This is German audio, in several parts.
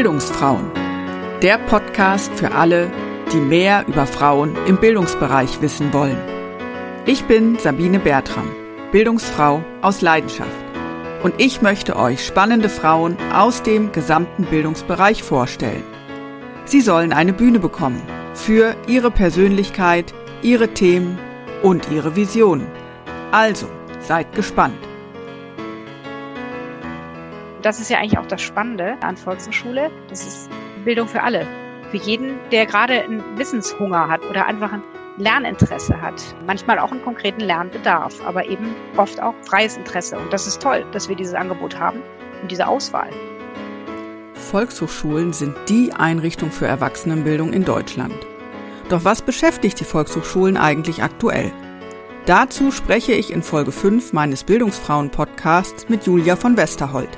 Bildungsfrauen. Der Podcast für alle, die mehr über Frauen im Bildungsbereich wissen wollen. Ich bin Sabine Bertram, Bildungsfrau aus Leidenschaft. Und ich möchte euch spannende Frauen aus dem gesamten Bildungsbereich vorstellen. Sie sollen eine Bühne bekommen für ihre Persönlichkeit, ihre Themen und ihre Visionen. Also, seid gespannt. Das ist ja eigentlich auch das Spannende an Volkshochschule. Das ist Bildung für alle. Für jeden, der gerade einen Wissenshunger hat oder einfach ein Lerninteresse hat. Manchmal auch einen konkreten Lernbedarf, aber eben oft auch freies Interesse. Und das ist toll, dass wir dieses Angebot haben und diese Auswahl. Volkshochschulen sind die Einrichtung für Erwachsenenbildung in Deutschland. Doch was beschäftigt die Volkshochschulen eigentlich aktuell? Dazu spreche ich in Folge 5 meines Bildungsfrauen-Podcasts mit Julia von Westerhold.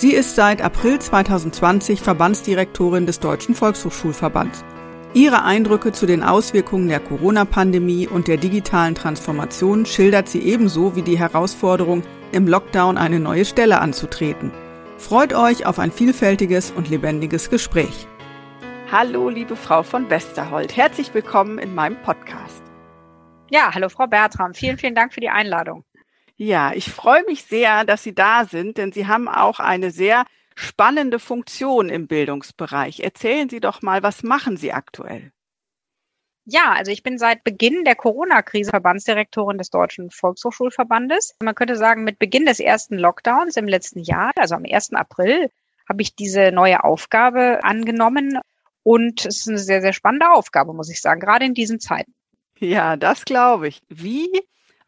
Sie ist seit April 2020 Verbandsdirektorin des Deutschen Volkshochschulverbands. Ihre Eindrücke zu den Auswirkungen der Corona-Pandemie und der digitalen Transformation schildert sie ebenso wie die Herausforderung, im Lockdown eine neue Stelle anzutreten. Freut euch auf ein vielfältiges und lebendiges Gespräch. Hallo, liebe Frau von Westerhold. Herzlich willkommen in meinem Podcast. Ja, hallo, Frau Bertram. Vielen, vielen Dank für die Einladung. Ja, ich freue mich sehr, dass Sie da sind, denn Sie haben auch eine sehr spannende Funktion im Bildungsbereich. Erzählen Sie doch mal, was machen Sie aktuell? Ja, also ich bin seit Beginn der Corona-Krise Verbandsdirektorin des Deutschen Volkshochschulverbandes. Man könnte sagen, mit Beginn des ersten Lockdowns im letzten Jahr, also am 1. April, habe ich diese neue Aufgabe angenommen. Und es ist eine sehr, sehr spannende Aufgabe, muss ich sagen, gerade in diesen Zeiten. Ja, das glaube ich. Wie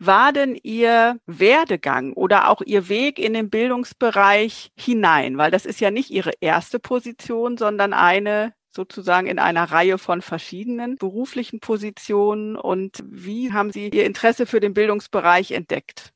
war denn Ihr Werdegang oder auch Ihr Weg in den Bildungsbereich hinein? Weil das ist ja nicht Ihre erste Position, sondern eine sozusagen in einer Reihe von verschiedenen beruflichen Positionen. Und wie haben Sie Ihr Interesse für den Bildungsbereich entdeckt?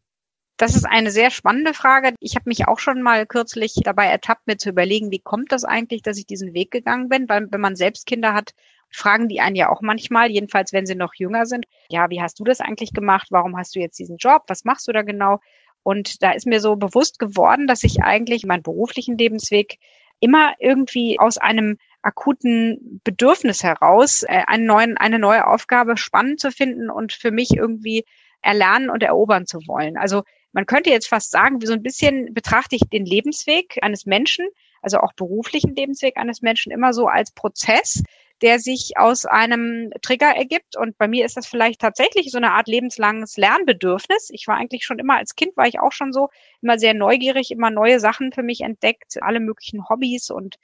Das ist eine sehr spannende Frage. Ich habe mich auch schon mal kürzlich dabei ertappt, mir zu überlegen, wie kommt das eigentlich, dass ich diesen Weg gegangen bin? Weil wenn man selbst Kinder hat, fragen die einen ja auch manchmal, jedenfalls wenn sie noch jünger sind, ja, wie hast du das eigentlich gemacht? Warum hast du jetzt diesen Job? Was machst du da genau? Und da ist mir so bewusst geworden, dass ich eigentlich meinen beruflichen Lebensweg immer irgendwie aus einem akuten Bedürfnis heraus, äh, einen neuen, eine neue Aufgabe spannend zu finden und für mich irgendwie erlernen und erobern zu wollen. Also man könnte jetzt fast sagen, wie so ein bisschen betrachte ich den Lebensweg eines Menschen, also auch beruflichen Lebensweg eines Menschen immer so als Prozess, der sich aus einem Trigger ergibt. Und bei mir ist das vielleicht tatsächlich so eine Art lebenslanges Lernbedürfnis. Ich war eigentlich schon immer, als Kind war ich auch schon so, immer sehr neugierig, immer neue Sachen für mich entdeckt, alle möglichen Hobbys und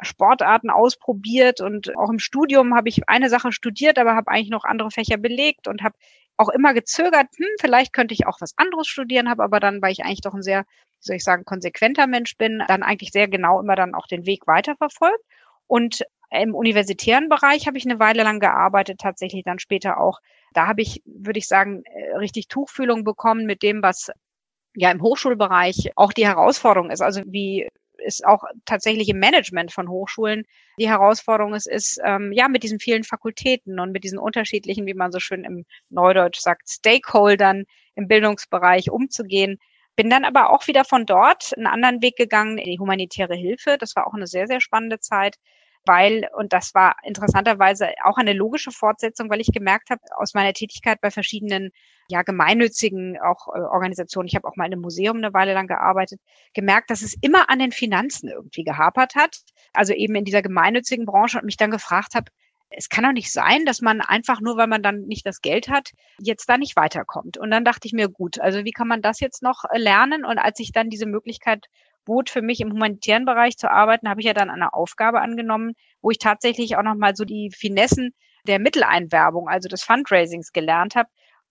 Sportarten ausprobiert und auch im Studium habe ich eine Sache studiert, aber habe eigentlich noch andere Fächer belegt und habe auch immer gezögert, hm, vielleicht könnte ich auch was anderes studieren, habe aber dann, weil ich eigentlich doch ein sehr, wie soll ich sagen, konsequenter Mensch bin, dann eigentlich sehr genau immer dann auch den Weg weiterverfolgt. Und im universitären Bereich habe ich eine Weile lang gearbeitet, tatsächlich dann später auch. Da habe ich, würde ich sagen, äh, richtig Tuchfühlung bekommen mit dem, was ja im Hochschulbereich auch die Herausforderung ist. Also wie ist auch tatsächlich im Management von Hochschulen die Herausforderung ist, ist ähm, ja mit diesen vielen Fakultäten und mit diesen unterschiedlichen, wie man so schön im Neudeutsch sagt, Stakeholdern im Bildungsbereich umzugehen. Bin dann aber auch wieder von dort einen anderen Weg gegangen in die humanitäre Hilfe. Das war auch eine sehr, sehr spannende Zeit weil, und das war interessanterweise auch eine logische Fortsetzung, weil ich gemerkt habe, aus meiner Tätigkeit bei verschiedenen ja gemeinnützigen auch äh, Organisationen, ich habe auch mal in einem Museum eine Weile lang gearbeitet, gemerkt, dass es immer an den Finanzen irgendwie gehapert hat, also eben in dieser gemeinnützigen Branche und mich dann gefragt habe, es kann doch nicht sein, dass man einfach nur, weil man dann nicht das Geld hat, jetzt da nicht weiterkommt. Und dann dachte ich mir, gut, also wie kann man das jetzt noch äh, lernen? Und als ich dann diese Möglichkeit bot, für mich im humanitären Bereich zu arbeiten, habe ich ja dann eine Aufgabe angenommen, wo ich tatsächlich auch nochmal so die Finessen der Mitteleinwerbung, also des Fundraisings gelernt habe.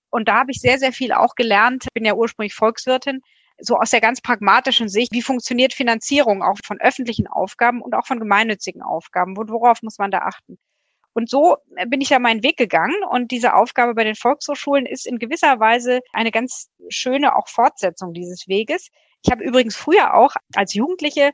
Und da habe ich sehr, sehr viel auch gelernt. Ich bin ja ursprünglich Volkswirtin, so aus der ganz pragmatischen Sicht, wie funktioniert Finanzierung auch von öffentlichen Aufgaben und auch von gemeinnützigen Aufgaben worauf muss man da achten. Und so bin ich ja meinen Weg gegangen und diese Aufgabe bei den Volkshochschulen ist in gewisser Weise eine ganz schöne auch Fortsetzung dieses Weges. Ich habe übrigens früher auch als Jugendliche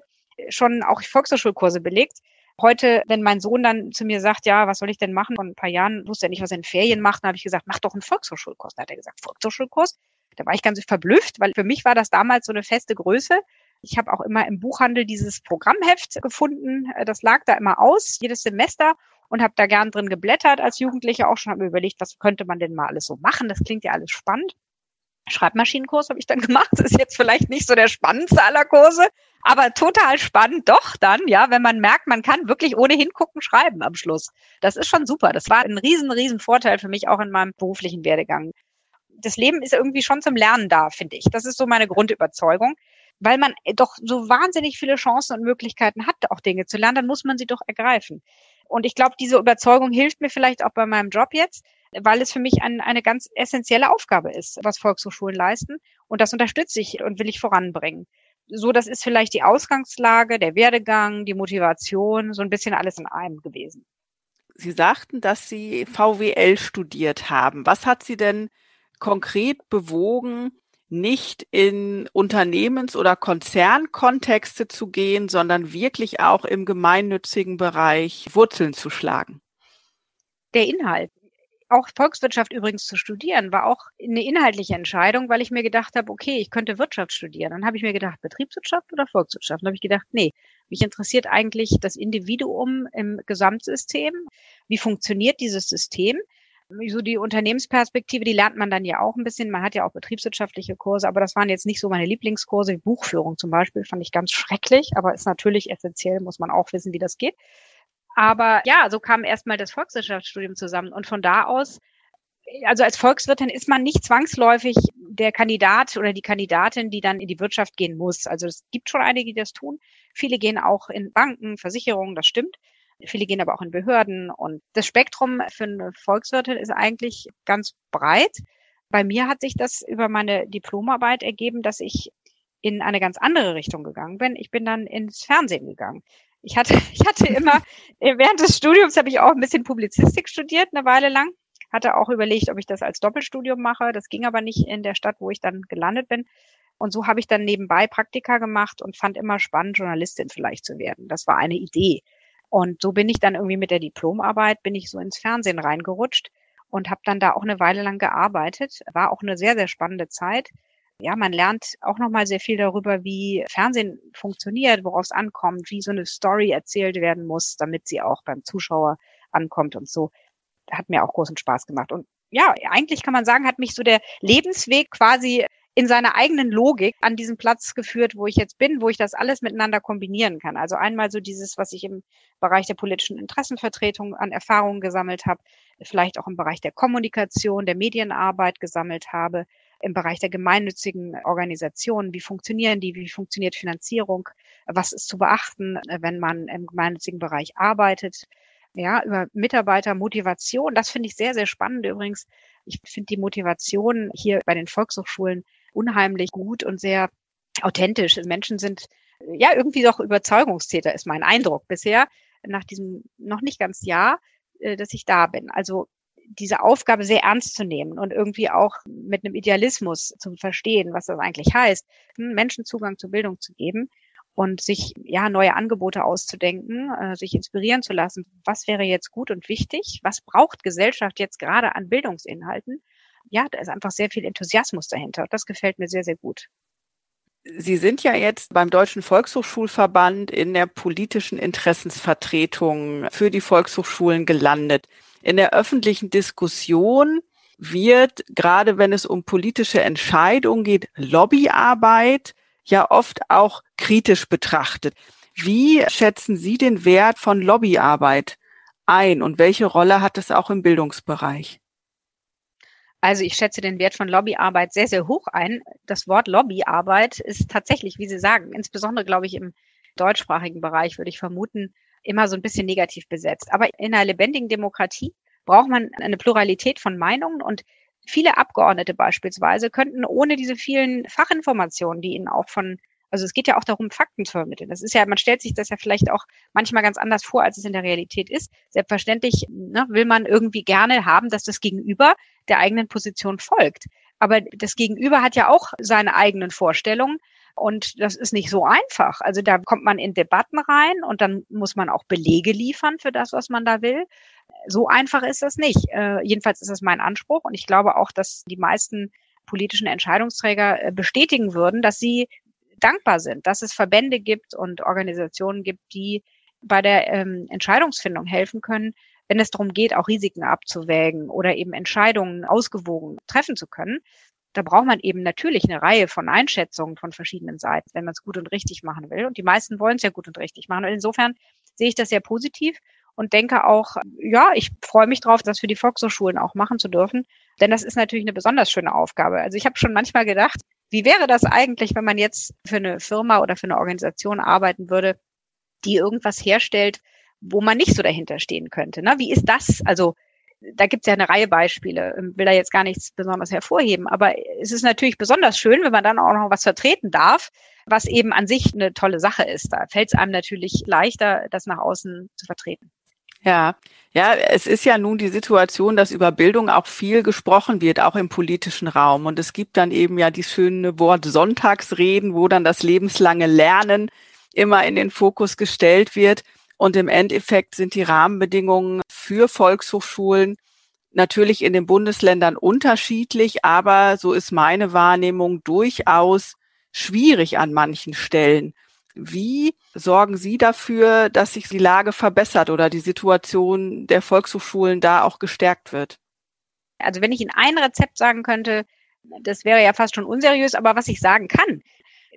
schon auch Volkshochschulkurse belegt. Heute, wenn mein Sohn dann zu mir sagt, ja, was soll ich denn machen? Vor ein paar Jahren wusste er nicht, was er in Ferien macht. Dann habe ich gesagt, mach doch einen Volkshochschulkurs. Da hat er gesagt, Volkshochschulkurs? Da war ich ganz verblüfft, weil für mich war das damals so eine feste Größe. Ich habe auch immer im Buchhandel dieses Programmheft gefunden. Das lag da immer aus, jedes Semester und habe da gern drin geblättert als Jugendliche auch schon, habe mir überlegt, was könnte man denn mal alles so machen. Das klingt ja alles spannend. Schreibmaschinenkurs habe ich dann gemacht. Das ist jetzt vielleicht nicht so der spannendste aller Kurse, aber total spannend doch dann, ja, wenn man merkt, man kann wirklich ohne hingucken schreiben am Schluss. Das ist schon super. Das war ein riesen, riesen Vorteil für mich auch in meinem beruflichen Werdegang. Das Leben ist irgendwie schon zum Lernen da, finde ich. Das ist so meine Grundüberzeugung. Weil man doch so wahnsinnig viele Chancen und Möglichkeiten hat, auch Dinge zu lernen, dann muss man sie doch ergreifen. Und ich glaube, diese Überzeugung hilft mir vielleicht auch bei meinem Job jetzt, weil es für mich ein, eine ganz essentielle Aufgabe ist, was Volkshochschulen leisten. Und das unterstütze ich und will ich voranbringen. So, das ist vielleicht die Ausgangslage, der Werdegang, die Motivation, so ein bisschen alles in einem gewesen. Sie sagten, dass Sie VWL studiert haben. Was hat Sie denn konkret bewogen, nicht in Unternehmens- oder Konzernkontexte zu gehen, sondern wirklich auch im gemeinnützigen Bereich Wurzeln zu schlagen? Der Inhalt. Auch Volkswirtschaft übrigens zu studieren, war auch eine inhaltliche Entscheidung, weil ich mir gedacht habe, okay, ich könnte Wirtschaft studieren. Dann habe ich mir gedacht, Betriebswirtschaft oder Volkswirtschaft? Dann habe ich gedacht, nee, mich interessiert eigentlich das Individuum im Gesamtsystem. Wie funktioniert dieses System? so die Unternehmensperspektive, die lernt man dann ja auch ein bisschen. Man hat ja auch betriebswirtschaftliche Kurse, aber das waren jetzt nicht so meine Lieblingskurse. Buchführung zum Beispiel fand ich ganz schrecklich, aber ist natürlich essentiell, muss man auch wissen, wie das geht. Aber ja, so kam erstmal das Volkswirtschaftsstudium zusammen und von da aus also als Volkswirtin ist man nicht zwangsläufig der Kandidat oder die Kandidatin, die dann in die Wirtschaft gehen muss. Also es gibt schon einige, die das tun. Viele gehen auch in Banken, Versicherungen, das stimmt. Viele gehen aber auch in Behörden und das Spektrum für eine Volkswirtin ist eigentlich ganz breit. Bei mir hat sich das über meine Diplomarbeit ergeben, dass ich in eine ganz andere Richtung gegangen bin. Ich bin dann ins Fernsehen gegangen. Ich hatte, ich hatte immer, während des Studiums habe ich auch ein bisschen Publizistik studiert, eine Weile lang. Hatte auch überlegt, ob ich das als Doppelstudium mache. Das ging aber nicht in der Stadt, wo ich dann gelandet bin. Und so habe ich dann nebenbei Praktika gemacht und fand immer spannend, Journalistin vielleicht zu werden. Das war eine Idee. Und so bin ich dann irgendwie mit der Diplomarbeit, bin ich so ins Fernsehen reingerutscht und habe dann da auch eine Weile lang gearbeitet. War auch eine sehr, sehr spannende Zeit. Ja, man lernt auch nochmal sehr viel darüber, wie Fernsehen funktioniert, worauf es ankommt, wie so eine Story erzählt werden muss, damit sie auch beim Zuschauer ankommt und so. Hat mir auch großen Spaß gemacht. Und ja, eigentlich kann man sagen, hat mich so der Lebensweg quasi in seiner eigenen Logik an diesen Platz geführt, wo ich jetzt bin, wo ich das alles miteinander kombinieren kann. Also einmal so dieses, was ich im Bereich der politischen Interessenvertretung an Erfahrungen gesammelt habe, vielleicht auch im Bereich der Kommunikation, der Medienarbeit gesammelt habe, im Bereich der gemeinnützigen Organisationen, wie funktionieren die, wie funktioniert Finanzierung, was ist zu beachten, wenn man im gemeinnützigen Bereich arbeitet. Ja, über Mitarbeitermotivation, das finde ich sehr, sehr spannend übrigens. Ich finde die Motivation hier bei den Volkshochschulen unheimlich gut und sehr authentisch. Menschen sind ja irgendwie doch Überzeugungstäter, ist mein Eindruck bisher, nach diesem noch nicht ganz Jahr, äh, dass ich da bin. Also diese Aufgabe sehr ernst zu nehmen und irgendwie auch mit einem Idealismus zu verstehen, was das eigentlich heißt, hm, Menschen Zugang zur Bildung zu geben und sich ja neue Angebote auszudenken, äh, sich inspirieren zu lassen. Was wäre jetzt gut und wichtig? Was braucht Gesellschaft jetzt gerade an Bildungsinhalten? ja, da ist einfach sehr viel Enthusiasmus dahinter. Das gefällt mir sehr, sehr gut. Sie sind ja jetzt beim Deutschen Volkshochschulverband in der politischen Interessensvertretung für die Volkshochschulen gelandet. In der öffentlichen Diskussion wird, gerade wenn es um politische Entscheidungen geht, Lobbyarbeit ja oft auch kritisch betrachtet. Wie schätzen Sie den Wert von Lobbyarbeit ein und welche Rolle hat es auch im Bildungsbereich? Also ich schätze den Wert von Lobbyarbeit sehr, sehr hoch ein. Das Wort Lobbyarbeit ist tatsächlich, wie Sie sagen, insbesondere, glaube ich, im deutschsprachigen Bereich würde ich vermuten, immer so ein bisschen negativ besetzt. Aber in einer lebendigen Demokratie braucht man eine Pluralität von Meinungen und viele Abgeordnete beispielsweise könnten ohne diese vielen Fachinformationen, die ihnen auch von also es geht ja auch darum, Fakten zu vermitteln. Das ist ja, man stellt sich das ja vielleicht auch manchmal ganz anders vor, als es in der Realität ist. Selbstverständlich ne, will man irgendwie gerne haben, dass das Gegenüber der eigenen Position folgt. Aber das Gegenüber hat ja auch seine eigenen Vorstellungen. Und das ist nicht so einfach. Also da kommt man in Debatten rein und dann muss man auch Belege liefern für das, was man da will. So einfach ist das nicht. Äh, jedenfalls ist das mein Anspruch. Und ich glaube auch, dass die meisten politischen Entscheidungsträger äh, bestätigen würden, dass sie dankbar sind, dass es Verbände gibt und Organisationen gibt, die bei der ähm, Entscheidungsfindung helfen können, wenn es darum geht, auch Risiken abzuwägen oder eben Entscheidungen ausgewogen treffen zu können. Da braucht man eben natürlich eine Reihe von Einschätzungen von verschiedenen Seiten, wenn man es gut und richtig machen will. Und die meisten wollen es ja gut und richtig machen. Und insofern sehe ich das sehr positiv und denke auch, ja, ich freue mich drauf, das für die Volkshochschulen auch machen zu dürfen. Denn das ist natürlich eine besonders schöne Aufgabe. Also ich habe schon manchmal gedacht, wie wäre das eigentlich, wenn man jetzt für eine Firma oder für eine Organisation arbeiten würde, die irgendwas herstellt, wo man nicht so dahinter stehen könnte. Ne? Wie ist das? Also da gibt es ja eine Reihe Beispiele, ähm, will da jetzt gar nichts besonders hervorheben, aber es ist natürlich besonders schön, wenn man dann auch noch was vertreten darf, was eben an sich eine tolle Sache ist. Da fällt es einem natürlich leichter, das nach außen zu vertreten. Ja, ja, es ist ja nun die Situation, dass über Bildung auch viel gesprochen wird, auch im politischen Raum. Und es gibt dann eben ja die schöne Wort Sonntagsreden, wo dann das lebenslange Lernen immer in den Fokus gestellt wird. Und im Endeffekt sind die Rahmenbedingungen für Volkshochschulen natürlich in den Bundesländern unterschiedlich, aber so ist meine Wahrnehmung durchaus schwierig an manchen Stellen. Wie sorgen Sie dafür, dass sich die Lage verbessert oder die Situation der Volkshochschulen da auch gestärkt wird? Also wenn ich Ihnen ein Rezept sagen könnte, das wäre ja fast schon unseriös, aber was ich sagen kann,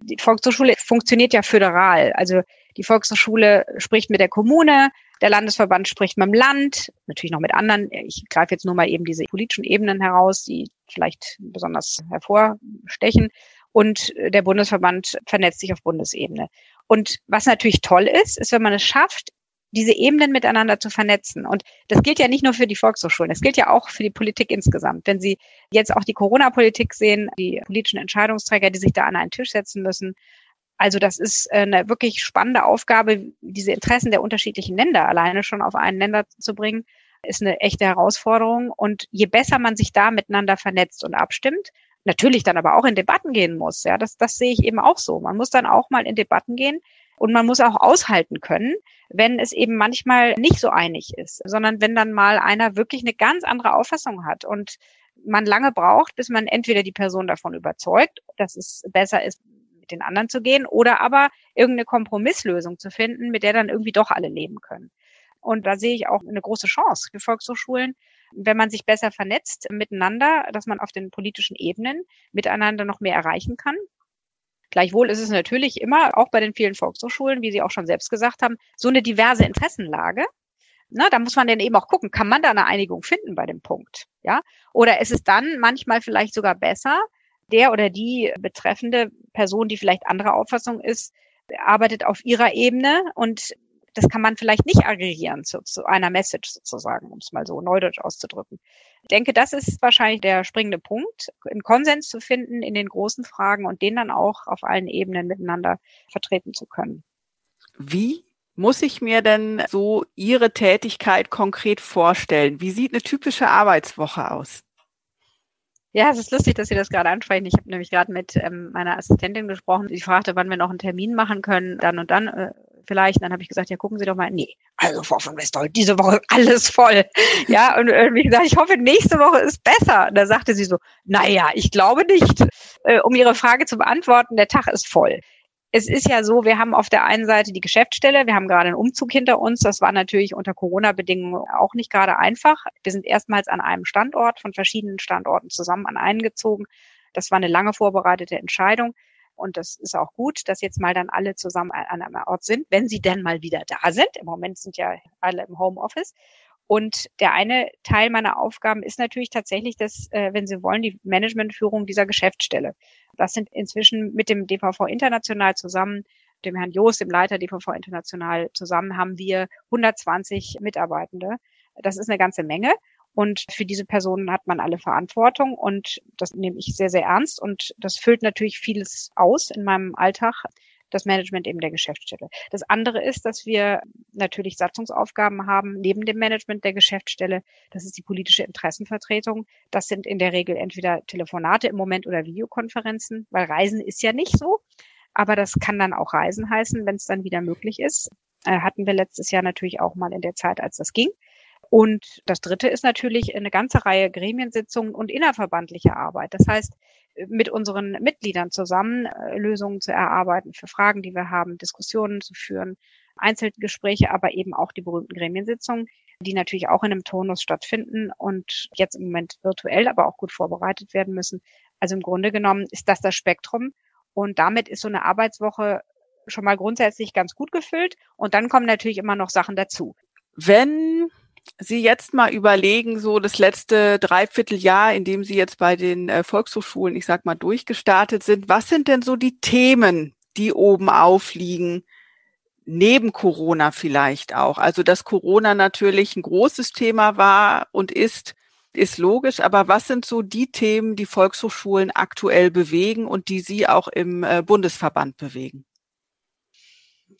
die Volkshochschule funktioniert ja föderal. Also die Volkshochschule spricht mit der Kommune, der Landesverband spricht mit dem Land, natürlich noch mit anderen. Ich greife jetzt nur mal eben diese politischen Ebenen heraus, die vielleicht besonders hervorstechen. Und der Bundesverband vernetzt sich auf Bundesebene. Und was natürlich toll ist, ist, wenn man es schafft, diese Ebenen miteinander zu vernetzen. Und das gilt ja nicht nur für die Volkshochschulen, das gilt ja auch für die Politik insgesamt. Wenn Sie jetzt auch die Corona-Politik sehen, die politischen Entscheidungsträger, die sich da an einen Tisch setzen müssen. Also das ist eine wirklich spannende Aufgabe, diese Interessen der unterschiedlichen Länder alleine schon auf einen Länder zu bringen, ist eine echte Herausforderung. Und je besser man sich da miteinander vernetzt und abstimmt, natürlich dann aber auch in Debatten gehen muss. Ja, das, das sehe ich eben auch so. Man muss dann auch mal in Debatten gehen und man muss auch aushalten können, wenn es eben manchmal nicht so einig ist, sondern wenn dann mal einer wirklich eine ganz andere Auffassung hat und man lange braucht, bis man entweder die Person davon überzeugt, dass es besser ist, den anderen zu gehen, oder aber irgendeine Kompromisslösung zu finden, mit der dann irgendwie doch alle leben können. Und da sehe ich auch eine große Chance für Volkshochschulen, wenn man sich besser vernetzt miteinander, dass man auf den politischen Ebenen miteinander noch mehr erreichen kann. Gleichwohl ist es natürlich immer, auch bei den vielen Volkshochschulen, wie Sie auch schon selbst gesagt haben, so eine diverse Interessenlage. Na, da muss man dann eben auch gucken, kann man da eine Einigung finden bei dem Punkt? Ja? Oder ist es dann manchmal vielleicht sogar besser, der oder die betreffende Person, die vielleicht anderer Auffassung ist, arbeitet auf ihrer Ebene und das kann man vielleicht nicht aggregieren zu, zu einer Message sozusagen, um es mal so neudeutsch auszudrücken. Ich denke, das ist wahrscheinlich der springende Punkt, einen Konsens zu finden in den großen Fragen und den dann auch auf allen Ebenen miteinander vertreten zu können. Wie muss ich mir denn so Ihre Tätigkeit konkret vorstellen? Wie sieht eine typische Arbeitswoche aus? Ja, es ist lustig, dass Sie das gerade ansprechen. Ich habe nämlich gerade mit ähm, meiner Assistentin gesprochen. Sie fragte, wann wir noch einen Termin machen können, dann und dann. Äh, vielleicht. Dann habe ich gesagt, ja, gucken Sie doch mal. Nee, also Frau von Westholt, diese Woche alles voll. Ja, und wie gesagt, ich hoffe, nächste Woche ist besser. Und da sagte sie so, naja, ich glaube nicht. Äh, um Ihre Frage zu beantworten, der Tag ist voll. Es ist ja so, wir haben auf der einen Seite die Geschäftsstelle, wir haben gerade einen Umzug hinter uns. Das war natürlich unter Corona-Bedingungen auch nicht gerade einfach. Wir sind erstmals an einem Standort von verschiedenen Standorten zusammen an einen gezogen. Das war eine lange vorbereitete Entscheidung. Und das ist auch gut, dass jetzt mal dann alle zusammen an einem Ort sind, wenn sie denn mal wieder da sind. Im Moment sind ja alle im Homeoffice. Und der eine Teil meiner Aufgaben ist natürlich tatsächlich das, äh, wenn Sie wollen, die Managementführung dieser Geschäftsstelle. Das sind inzwischen mit dem DVV International zusammen, dem Herrn Joost, dem Leiter DVV International zusammen, haben wir 120 Mitarbeitende. Das ist eine ganze Menge. Und für diese Personen hat man alle Verantwortung und das nehme ich sehr, sehr ernst und das füllt natürlich vieles aus in meinem Alltag, das Management eben der Geschäftsstelle. Das andere ist, dass wir natürlich Satzungsaufgaben haben neben dem Management der Geschäftsstelle. Das ist die politische Interessenvertretung. Das sind in der Regel entweder Telefonate im Moment oder Videokonferenzen, weil Reisen ist ja nicht so. Aber das kann dann auch Reisen heißen, wenn es dann wieder möglich ist. Äh, hatten wir letztes Jahr natürlich auch mal in der Zeit, als das ging. Und das Dritte ist natürlich eine ganze Reihe Gremiensitzungen und innerverbandliche Arbeit. Das heißt, mit unseren Mitgliedern zusammen äh, Lösungen zu erarbeiten für Fragen, die wir haben, Diskussionen zu führen, Einzelgespräche, aber eben auch die berühmten Gremiensitzungen, die natürlich auch in einem Tonus stattfinden und jetzt im Moment virtuell, aber auch gut vorbereitet werden müssen. Also im Grunde genommen ist das das Spektrum und damit ist so eine Arbeitswoche schon mal grundsätzlich ganz gut gefüllt und dann kommen natürlich immer noch Sachen dazu. Wenn Sie jetzt mal überlegen, so das letzte Dreivierteljahr, in dem Sie jetzt bei den äh, Volkshochschulen, ich sag mal, durchgestartet sind, was sind denn so die Themen, die oben aufliegen, neben Corona vielleicht auch? Also, dass Corona natürlich ein großes Thema war und ist, ist logisch, aber was sind so die Themen, die Volkshochschulen aktuell bewegen und die Sie auch im äh, Bundesverband bewegen?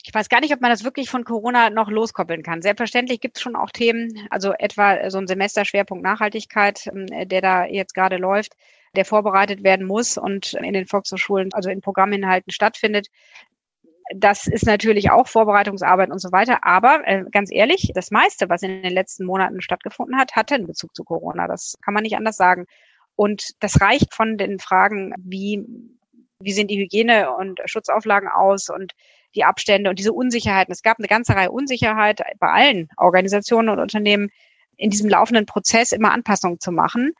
Ich weiß gar nicht, ob man das wirklich von Corona noch loskoppeln kann. Selbstverständlich gibt es schon auch Themen, also etwa so ein Semesterschwerpunkt Nachhaltigkeit, ähm, der da jetzt gerade läuft, der vorbereitet werden muss und in den Volkshochschulen, also in Programminhalten stattfindet. Das ist natürlich auch Vorbereitungsarbeit und so weiter. Aber äh, ganz ehrlich, das meiste, was in den letzten Monaten stattgefunden hat, hatte einen Bezug zu Corona. Das kann man nicht anders sagen. Und das reicht von den Fragen, wie, wie sehen die Hygiene- und Schutzauflagen aus und die Abstände und diese Unsicherheiten. Es gab eine ganze Reihe Unsicherheit bei allen Organisationen und Unternehmen in diesem laufenden Prozess immer Anpassungen zu machen,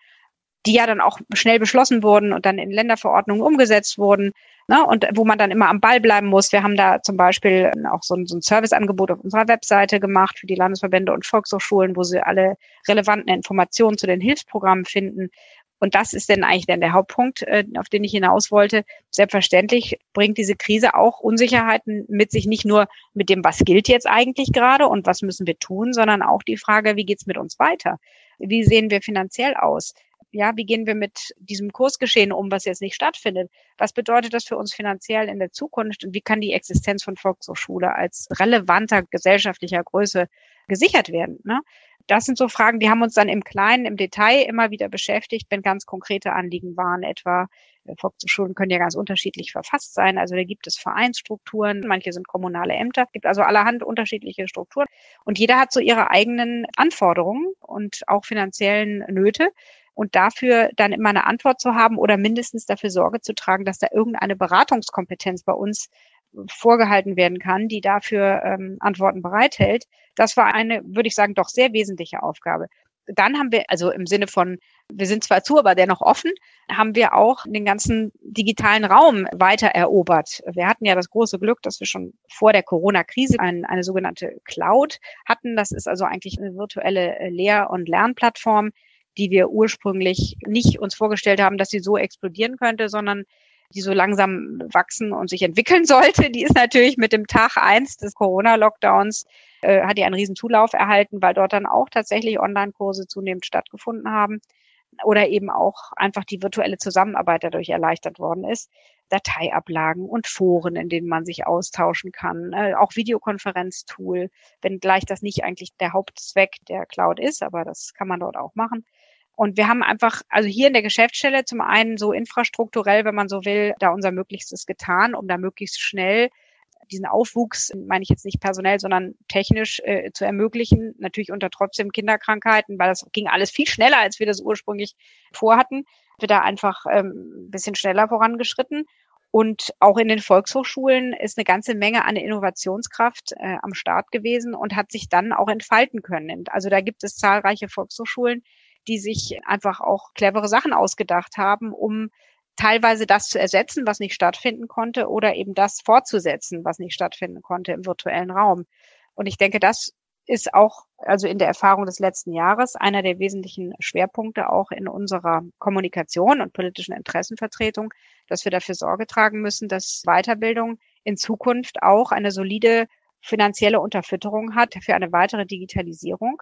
die ja dann auch schnell beschlossen wurden und dann in Länderverordnungen umgesetzt wurden. Ne, und wo man dann immer am Ball bleiben muss. Wir haben da zum Beispiel auch so ein, so ein Serviceangebot auf unserer Webseite gemacht für die Landesverbände und Volkshochschulen, wo sie alle relevanten Informationen zu den Hilfsprogrammen finden. Und das ist denn eigentlich dann der Hauptpunkt, äh, auf den ich hinaus wollte. Selbstverständlich bringt diese Krise auch Unsicherheiten mit sich, nicht nur mit dem, was gilt jetzt eigentlich gerade und was müssen wir tun, sondern auch die Frage, wie geht's mit uns weiter? Wie sehen wir finanziell aus? Ja, wie gehen wir mit diesem Kursgeschehen um, was jetzt nicht stattfindet? Was bedeutet das für uns finanziell in der Zukunft? Und wie kann die Existenz von Volkshochschule als relevanter gesellschaftlicher Größe gesichert werden? Ne? Das sind so Fragen, die haben uns dann im Kleinen, im Detail immer wieder beschäftigt, wenn ganz konkrete Anliegen waren, etwa äh, Volkshochschulen können ja ganz unterschiedlich verfasst sein. Also da gibt es Vereinsstrukturen, manche sind kommunale Ämter, gibt also allerhand unterschiedliche Strukturen. Und jeder hat so ihre eigenen Anforderungen und auch finanziellen Nöte. Und dafür dann immer eine Antwort zu haben oder mindestens dafür Sorge zu tragen, dass da irgendeine Beratungskompetenz bei uns vorgehalten werden kann, die dafür ähm, Antworten bereithält. Das war eine, würde ich sagen, doch sehr wesentliche Aufgabe. Dann haben wir, also im Sinne von, wir sind zwar zu, aber dennoch offen, haben wir auch den ganzen digitalen Raum weiter erobert. Wir hatten ja das große Glück, dass wir schon vor der Corona-Krise ein, eine sogenannte Cloud hatten. Das ist also eigentlich eine virtuelle äh, Lehr- und Lernplattform, die wir ursprünglich nicht uns vorgestellt haben, dass sie so explodieren könnte, sondern die so langsam wachsen und sich entwickeln sollte, die ist natürlich mit dem Tag eins des Corona-Lockdowns, äh, hat die einen riesen Zulauf erhalten, weil dort dann auch tatsächlich Online-Kurse zunehmend stattgefunden haben oder eben auch einfach die virtuelle Zusammenarbeit dadurch erleichtert worden ist. Dateiablagen und Foren, in denen man sich austauschen kann, äh, auch Videokonferenztool, wenngleich das nicht eigentlich der Hauptzweck der Cloud ist, aber das kann man dort auch machen. Und wir haben einfach, also hier in der Geschäftsstelle zum einen so infrastrukturell, wenn man so will, da unser Möglichstes getan, um da möglichst schnell diesen Aufwuchs, meine ich jetzt nicht personell, sondern technisch äh, zu ermöglichen. Natürlich unter trotzdem Kinderkrankheiten, weil das ging alles viel schneller, als wir das ursprünglich vorhatten. Wir da einfach ähm, ein bisschen schneller vorangeschritten. Und auch in den Volkshochschulen ist eine ganze Menge an Innovationskraft äh, am Start gewesen und hat sich dann auch entfalten können. Also da gibt es zahlreiche Volkshochschulen, die sich einfach auch clevere Sachen ausgedacht haben, um teilweise das zu ersetzen, was nicht stattfinden konnte, oder eben das fortzusetzen, was nicht stattfinden konnte im virtuellen Raum. Und ich denke, das ist auch, also in der Erfahrung des letzten Jahres, einer der wesentlichen Schwerpunkte auch in unserer Kommunikation und politischen Interessenvertretung, dass wir dafür Sorge tragen müssen, dass Weiterbildung in Zukunft auch eine solide finanzielle Unterfütterung hat für eine weitere Digitalisierung.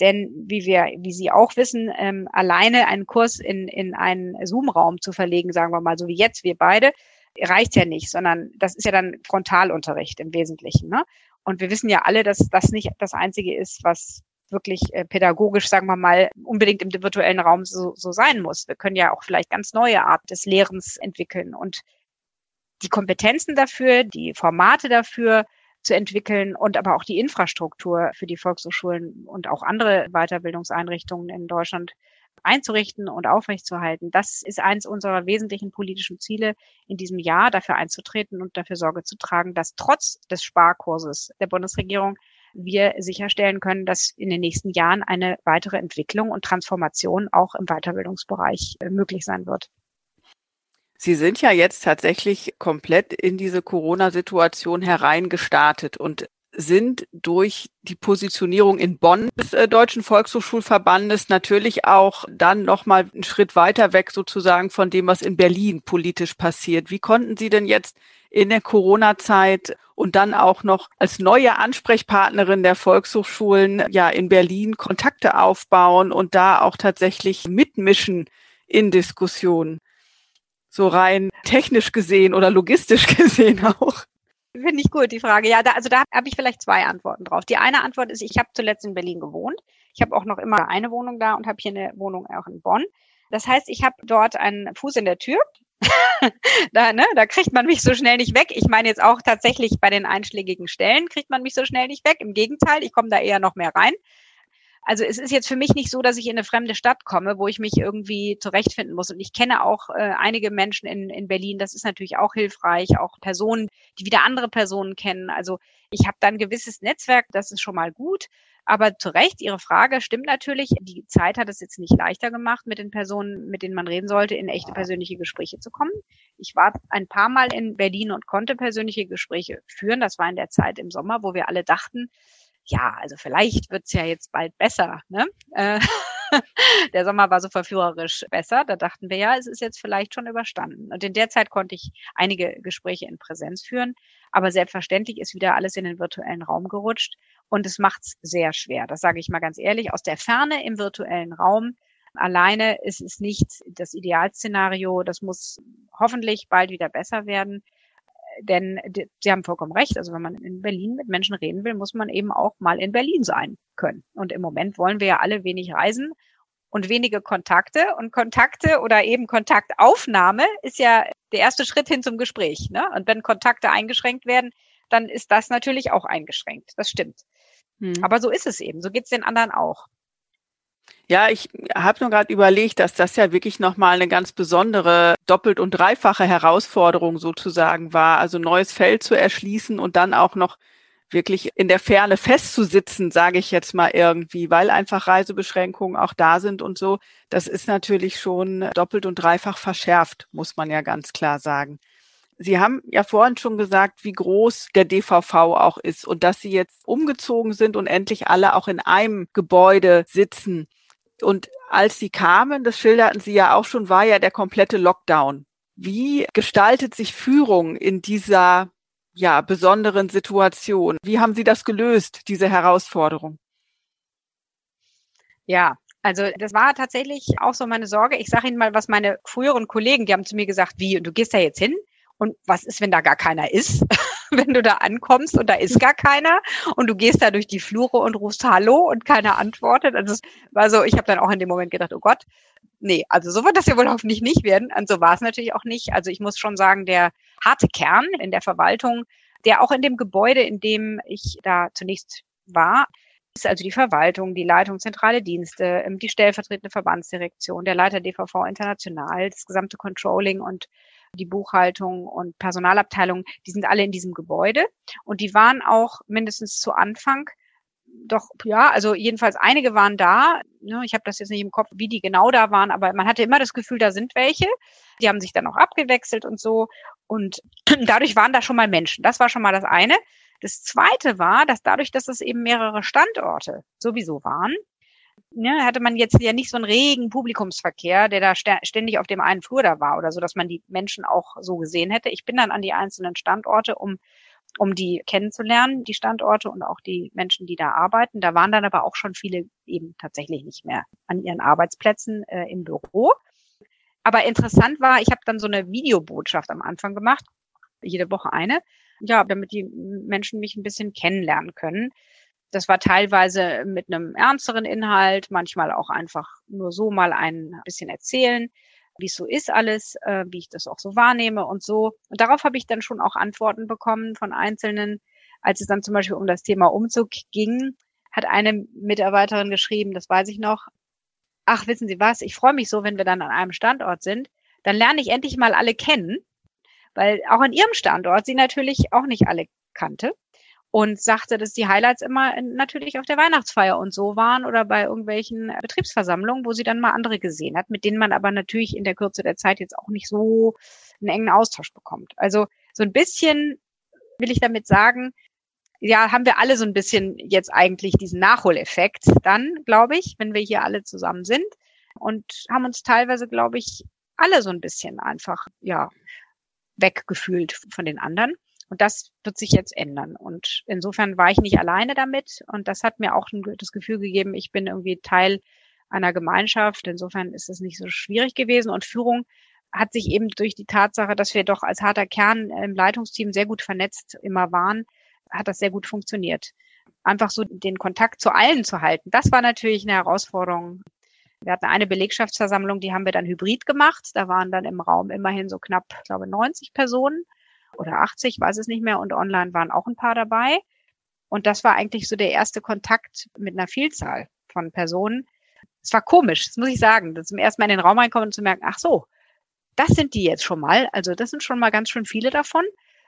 Denn wie wir, wie Sie auch wissen, ähm, alleine einen Kurs in, in einen Zoom-Raum zu verlegen, sagen wir mal, so wie jetzt wir beide, reicht ja nicht, sondern das ist ja dann Frontalunterricht im Wesentlichen. Ne? Und wir wissen ja alle, dass das nicht das Einzige ist, was wirklich äh, pädagogisch, sagen wir mal, unbedingt im virtuellen Raum so, so sein muss. Wir können ja auch vielleicht ganz neue Art des Lehrens entwickeln und die Kompetenzen dafür, die Formate dafür, zu entwickeln und aber auch die Infrastruktur für die Volkshochschulen und auch andere Weiterbildungseinrichtungen in Deutschland einzurichten und aufrechtzuerhalten. Das ist eins unserer wesentlichen politischen Ziele in diesem Jahr, dafür einzutreten und dafür Sorge zu tragen, dass trotz des Sparkurses der Bundesregierung wir sicherstellen können, dass in den nächsten Jahren eine weitere Entwicklung und Transformation auch im Weiterbildungsbereich möglich sein wird. Sie sind ja jetzt tatsächlich komplett in diese Corona-Situation hereingestartet und sind durch die Positionierung in Bonn des äh, Deutschen Volkshochschulverbandes natürlich auch dann nochmal einen Schritt weiter weg sozusagen von dem, was in Berlin politisch passiert. Wie konnten Sie denn jetzt in der Corona-Zeit und dann auch noch als neue Ansprechpartnerin der Volkshochschulen ja in Berlin Kontakte aufbauen und da auch tatsächlich mitmischen in Diskussionen? So rein technisch gesehen oder logistisch gesehen auch. Finde ich gut, die Frage. Ja, da, also da habe ich vielleicht zwei Antworten drauf. Die eine Antwort ist, ich habe zuletzt in Berlin gewohnt. Ich habe auch noch immer eine Wohnung da und habe hier eine Wohnung auch in Bonn. Das heißt, ich habe dort einen Fuß in der Tür. da, ne, da kriegt man mich so schnell nicht weg. Ich meine jetzt auch tatsächlich bei den einschlägigen Stellen kriegt man mich so schnell nicht weg. Im Gegenteil, ich komme da eher noch mehr rein. Also es ist jetzt für mich nicht so, dass ich in eine fremde Stadt komme, wo ich mich irgendwie zurechtfinden muss. Und ich kenne auch äh, einige Menschen in, in Berlin. Das ist natürlich auch hilfreich, auch Personen, die wieder andere Personen kennen. Also ich habe da ein gewisses Netzwerk, das ist schon mal gut. Aber zu Recht, Ihre Frage stimmt natürlich. Die Zeit hat es jetzt nicht leichter gemacht, mit den Personen, mit denen man reden sollte, in echte persönliche Gespräche zu kommen. Ich war ein paar Mal in Berlin und konnte persönliche Gespräche führen. Das war in der Zeit im Sommer, wo wir alle dachten, ja, also vielleicht wird's ja jetzt bald besser. Ne? Äh, der Sommer war so verführerisch besser. Da dachten wir ja, es ist jetzt vielleicht schon überstanden. Und in der Zeit konnte ich einige Gespräche in Präsenz führen. Aber selbstverständlich ist wieder alles in den virtuellen Raum gerutscht. Und es macht's sehr schwer. Das sage ich mal ganz ehrlich. Aus der Ferne im virtuellen Raum alleine ist es nicht das Idealszenario. Das muss hoffentlich bald wieder besser werden denn Sie haben vollkommen recht. Also wenn man in Berlin mit Menschen reden will, muss man eben auch mal in Berlin sein können. Und im Moment wollen wir ja alle wenig reisen und wenige Kontakte. Und Kontakte oder eben Kontaktaufnahme ist ja der erste Schritt hin zum Gespräch. Ne? Und wenn Kontakte eingeschränkt werden, dann ist das natürlich auch eingeschränkt. Das stimmt. Hm. Aber so ist es eben. So geht's den anderen auch. Ja, ich habe nur gerade überlegt, dass das ja wirklich nochmal eine ganz besondere doppelt und dreifache Herausforderung sozusagen war, also neues Feld zu erschließen und dann auch noch wirklich in der Ferne festzusitzen, sage ich jetzt mal irgendwie, weil einfach Reisebeschränkungen auch da sind und so. Das ist natürlich schon doppelt und dreifach verschärft, muss man ja ganz klar sagen. Sie haben ja vorhin schon gesagt, wie groß der DVV auch ist und dass Sie jetzt umgezogen sind und endlich alle auch in einem Gebäude sitzen. Und als sie kamen, das schilderten sie ja auch schon, war ja der komplette Lockdown. Wie gestaltet sich Führung in dieser ja, besonderen Situation? Wie haben Sie das gelöst, diese Herausforderung? Ja, also das war tatsächlich auch so meine Sorge. Ich sage Ihnen mal, was meine früheren Kollegen, die haben zu mir gesagt, wie, du gehst da jetzt hin? Und was ist, wenn da gar keiner ist? wenn du da ankommst und da ist gar keiner und du gehst da durch die Flure und rufst Hallo und keiner antwortet. Also es war so, ich habe dann auch in dem Moment gedacht, oh Gott, nee, also so wird das ja wohl hoffentlich nicht werden. Und so war es natürlich auch nicht. Also ich muss schon sagen, der harte Kern in der Verwaltung, der auch in dem Gebäude, in dem ich da zunächst war, ist also die Verwaltung, die Leitung zentrale Dienste, ähm, die stellvertretende Verbandsdirektion, der Leiter DVV International, das gesamte Controlling und die Buchhaltung und Personalabteilung, die sind alle in diesem Gebäude und die waren auch mindestens zu Anfang doch, ja, also jedenfalls einige waren da. Ne, ich habe das jetzt nicht im Kopf, wie die genau da waren, aber man hatte immer das Gefühl, da sind welche. Die haben sich dann auch abgewechselt und so. Und dadurch waren da schon mal Menschen. Das war schon mal das eine. Das zweite war, dass dadurch, dass es eben mehrere Standorte sowieso waren, ne, hatte man jetzt ja nicht so einen regen Publikumsverkehr, der da ständig auf dem einen Flur da war oder so, dass man die Menschen auch so gesehen hätte. Ich bin dann an die einzelnen Standorte, um um die kennenzulernen, die Standorte und auch die Menschen, die da arbeiten. Da waren dann aber auch schon viele eben tatsächlich nicht mehr an ihren Arbeitsplätzen äh, im Büro. Aber interessant war, ich habe dann so eine Videobotschaft am Anfang gemacht, jede Woche eine, ja, damit die Menschen mich ein bisschen kennenlernen können. Das war teilweise mit einem ernsteren Inhalt, manchmal auch einfach nur so mal ein bisschen erzählen, wie es so ist alles, äh, wie ich das auch so wahrnehme und so. Und darauf habe ich dann schon auch Antworten bekommen von Einzelnen. Als es dann zum Beispiel um das Thema Umzug ging, hat eine Mitarbeiterin geschrieben, das weiß ich noch, ach, wissen Sie was, ich freue mich so, wenn wir dann an einem Standort sind, dann lerne ich endlich mal alle kennen, weil auch an ihrem Standort sie natürlich auch nicht alle kannte und sagte, dass die Highlights immer natürlich auf der Weihnachtsfeier und so waren oder bei irgendwelchen Betriebsversammlungen, wo sie dann mal andere gesehen hat, mit denen man aber natürlich in der Kürze der Zeit jetzt auch nicht so einen engen Austausch bekommt. Also so ein bisschen will ich damit sagen, ja, haben wir alle so ein bisschen jetzt eigentlich diesen Nachholeffekt dann, glaube ich, wenn wir hier alle zusammen sind und haben uns teilweise, glaube ich, alle so ein bisschen einfach, ja, weggefühlt von den anderen. Und das wird sich jetzt ändern. Und insofern war ich nicht alleine damit. Und das hat mir auch das Gefühl gegeben, ich bin irgendwie Teil einer Gemeinschaft. Insofern ist es nicht so schwierig gewesen. Und Führung hat sich eben durch die Tatsache, dass wir doch als harter Kern im Leitungsteam sehr gut vernetzt immer waren, hat das sehr gut funktioniert. Einfach so den Kontakt zu allen zu halten, das war natürlich eine Herausforderung. Wir hatten eine Belegschaftsversammlung, die haben wir dann hybrid gemacht. Da waren dann im Raum immerhin so knapp, ich glaube, 90 Personen oder 80, weiß es nicht mehr. Und online waren auch ein paar dabei. Und das war eigentlich so der erste Kontakt mit einer Vielzahl von Personen. Es war komisch, das muss ich sagen, zum ersten Mal in den Raum reinkommen und zu merken, ach so, das sind die jetzt schon mal. Also das sind schon mal ganz schön viele davon.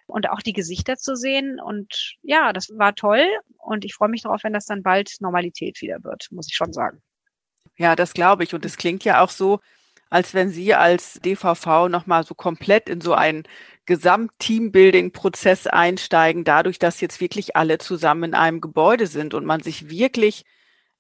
Und auch die Gesichter zu sehen. Und ja, das war toll. Und ich freue mich darauf, wenn das dann bald Normalität wieder wird, muss ich schon sagen. Ja, das glaube ich. Und es klingt ja auch so, als wenn Sie als DVV nochmal so komplett in so einen Gesamt-Teambuilding-Prozess einsteigen, dadurch, dass jetzt wirklich alle zusammen in einem Gebäude sind und man sich wirklich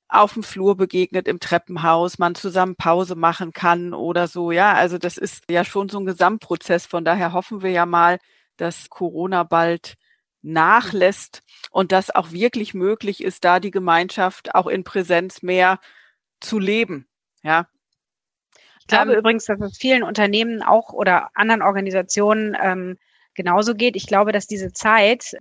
auf dem Flur begegnet im Treppenhaus, man zusammen Pause machen kann oder so. Ja, also das ist ja schon so ein Gesamtprozess. Von daher hoffen wir ja mal, dass Corona bald nachlässt und dass auch wirklich möglich ist, da die Gemeinschaft auch in Präsenz mehr zu leben. Ja, glaube ähm, übrigens, dass es vielen Unternehmen auch oder anderen Organisationen ähm, genauso geht. Ich glaube, dass diese Zeit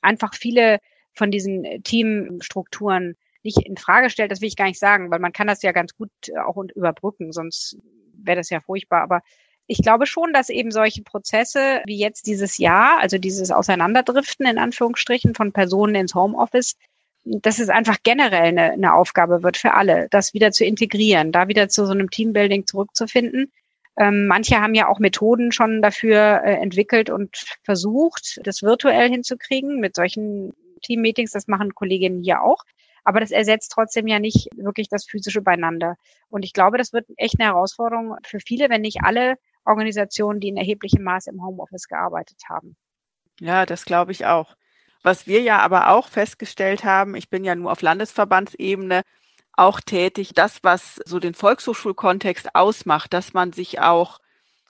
einfach viele von diesen Teamstrukturen nicht in Frage stellt, das will ich gar nicht sagen, weil man kann das ja ganz gut auch überbrücken, sonst wäre das ja furchtbar. Aber ich glaube schon, dass eben solche Prozesse wie jetzt dieses Jahr, also dieses Auseinanderdriften in Anführungsstrichen von Personen ins Homeoffice, dass es einfach generell eine, eine Aufgabe wird für alle, das wieder zu integrieren, da wieder zu so einem Teambuilding zurückzufinden. Ähm, manche haben ja auch Methoden schon dafür äh, entwickelt und versucht, das virtuell hinzukriegen mit solchen Teammeetings. Das machen Kolleginnen hier auch. Aber das ersetzt trotzdem ja nicht wirklich das physische Beieinander. Und ich glaube, das wird echt eine Herausforderung für viele, wenn nicht alle Organisationen, die in erheblichem Maße im Homeoffice gearbeitet haben. Ja, das glaube ich auch. Was wir ja aber auch festgestellt haben, ich bin ja nur auf Landesverbandsebene auch tätig, das, was so den Volkshochschulkontext ausmacht, dass man sich auch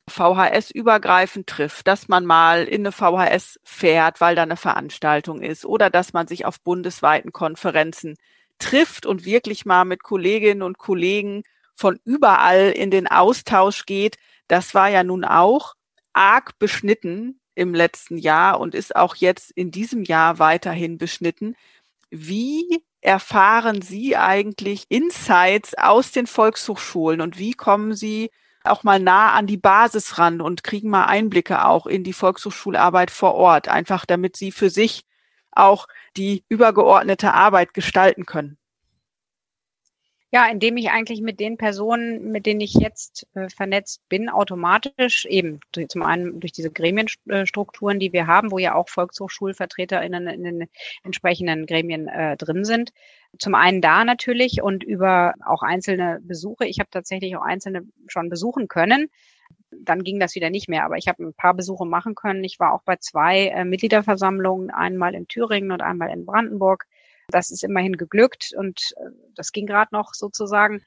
VHS-übergreifend trifft, dass man mal in eine VHS fährt, weil da eine Veranstaltung ist oder dass man sich auf bundesweiten Konferenzen trifft und wirklich mal mit Kolleginnen und Kollegen von überall in den Austausch geht. Das war ja nun auch arg beschnitten im letzten Jahr und ist auch jetzt in diesem Jahr weiterhin beschnitten. Wie erfahren Sie eigentlich Insights aus den Volkshochschulen und wie kommen Sie auch mal nah an die Basis ran und kriegen mal Einblicke auch in die Volkshochschularbeit vor Ort, einfach damit Sie für sich auch die übergeordnete Arbeit gestalten können? Ja, indem ich eigentlich mit den Personen, mit denen ich jetzt äh, vernetzt bin, automatisch eben zum einen durch diese Gremienstrukturen, die wir haben, wo ja auch VolkshochschulvertreterInnen in den entsprechenden Gremien äh, drin sind. Zum einen da natürlich und über auch einzelne Besuche. Ich habe tatsächlich auch einzelne schon besuchen können. Dann ging das wieder nicht mehr, aber ich habe ein paar Besuche machen können. Ich war auch bei zwei äh, Mitgliederversammlungen, einmal in Thüringen und einmal in Brandenburg das ist immerhin geglückt und äh, das ging gerade noch sozusagen.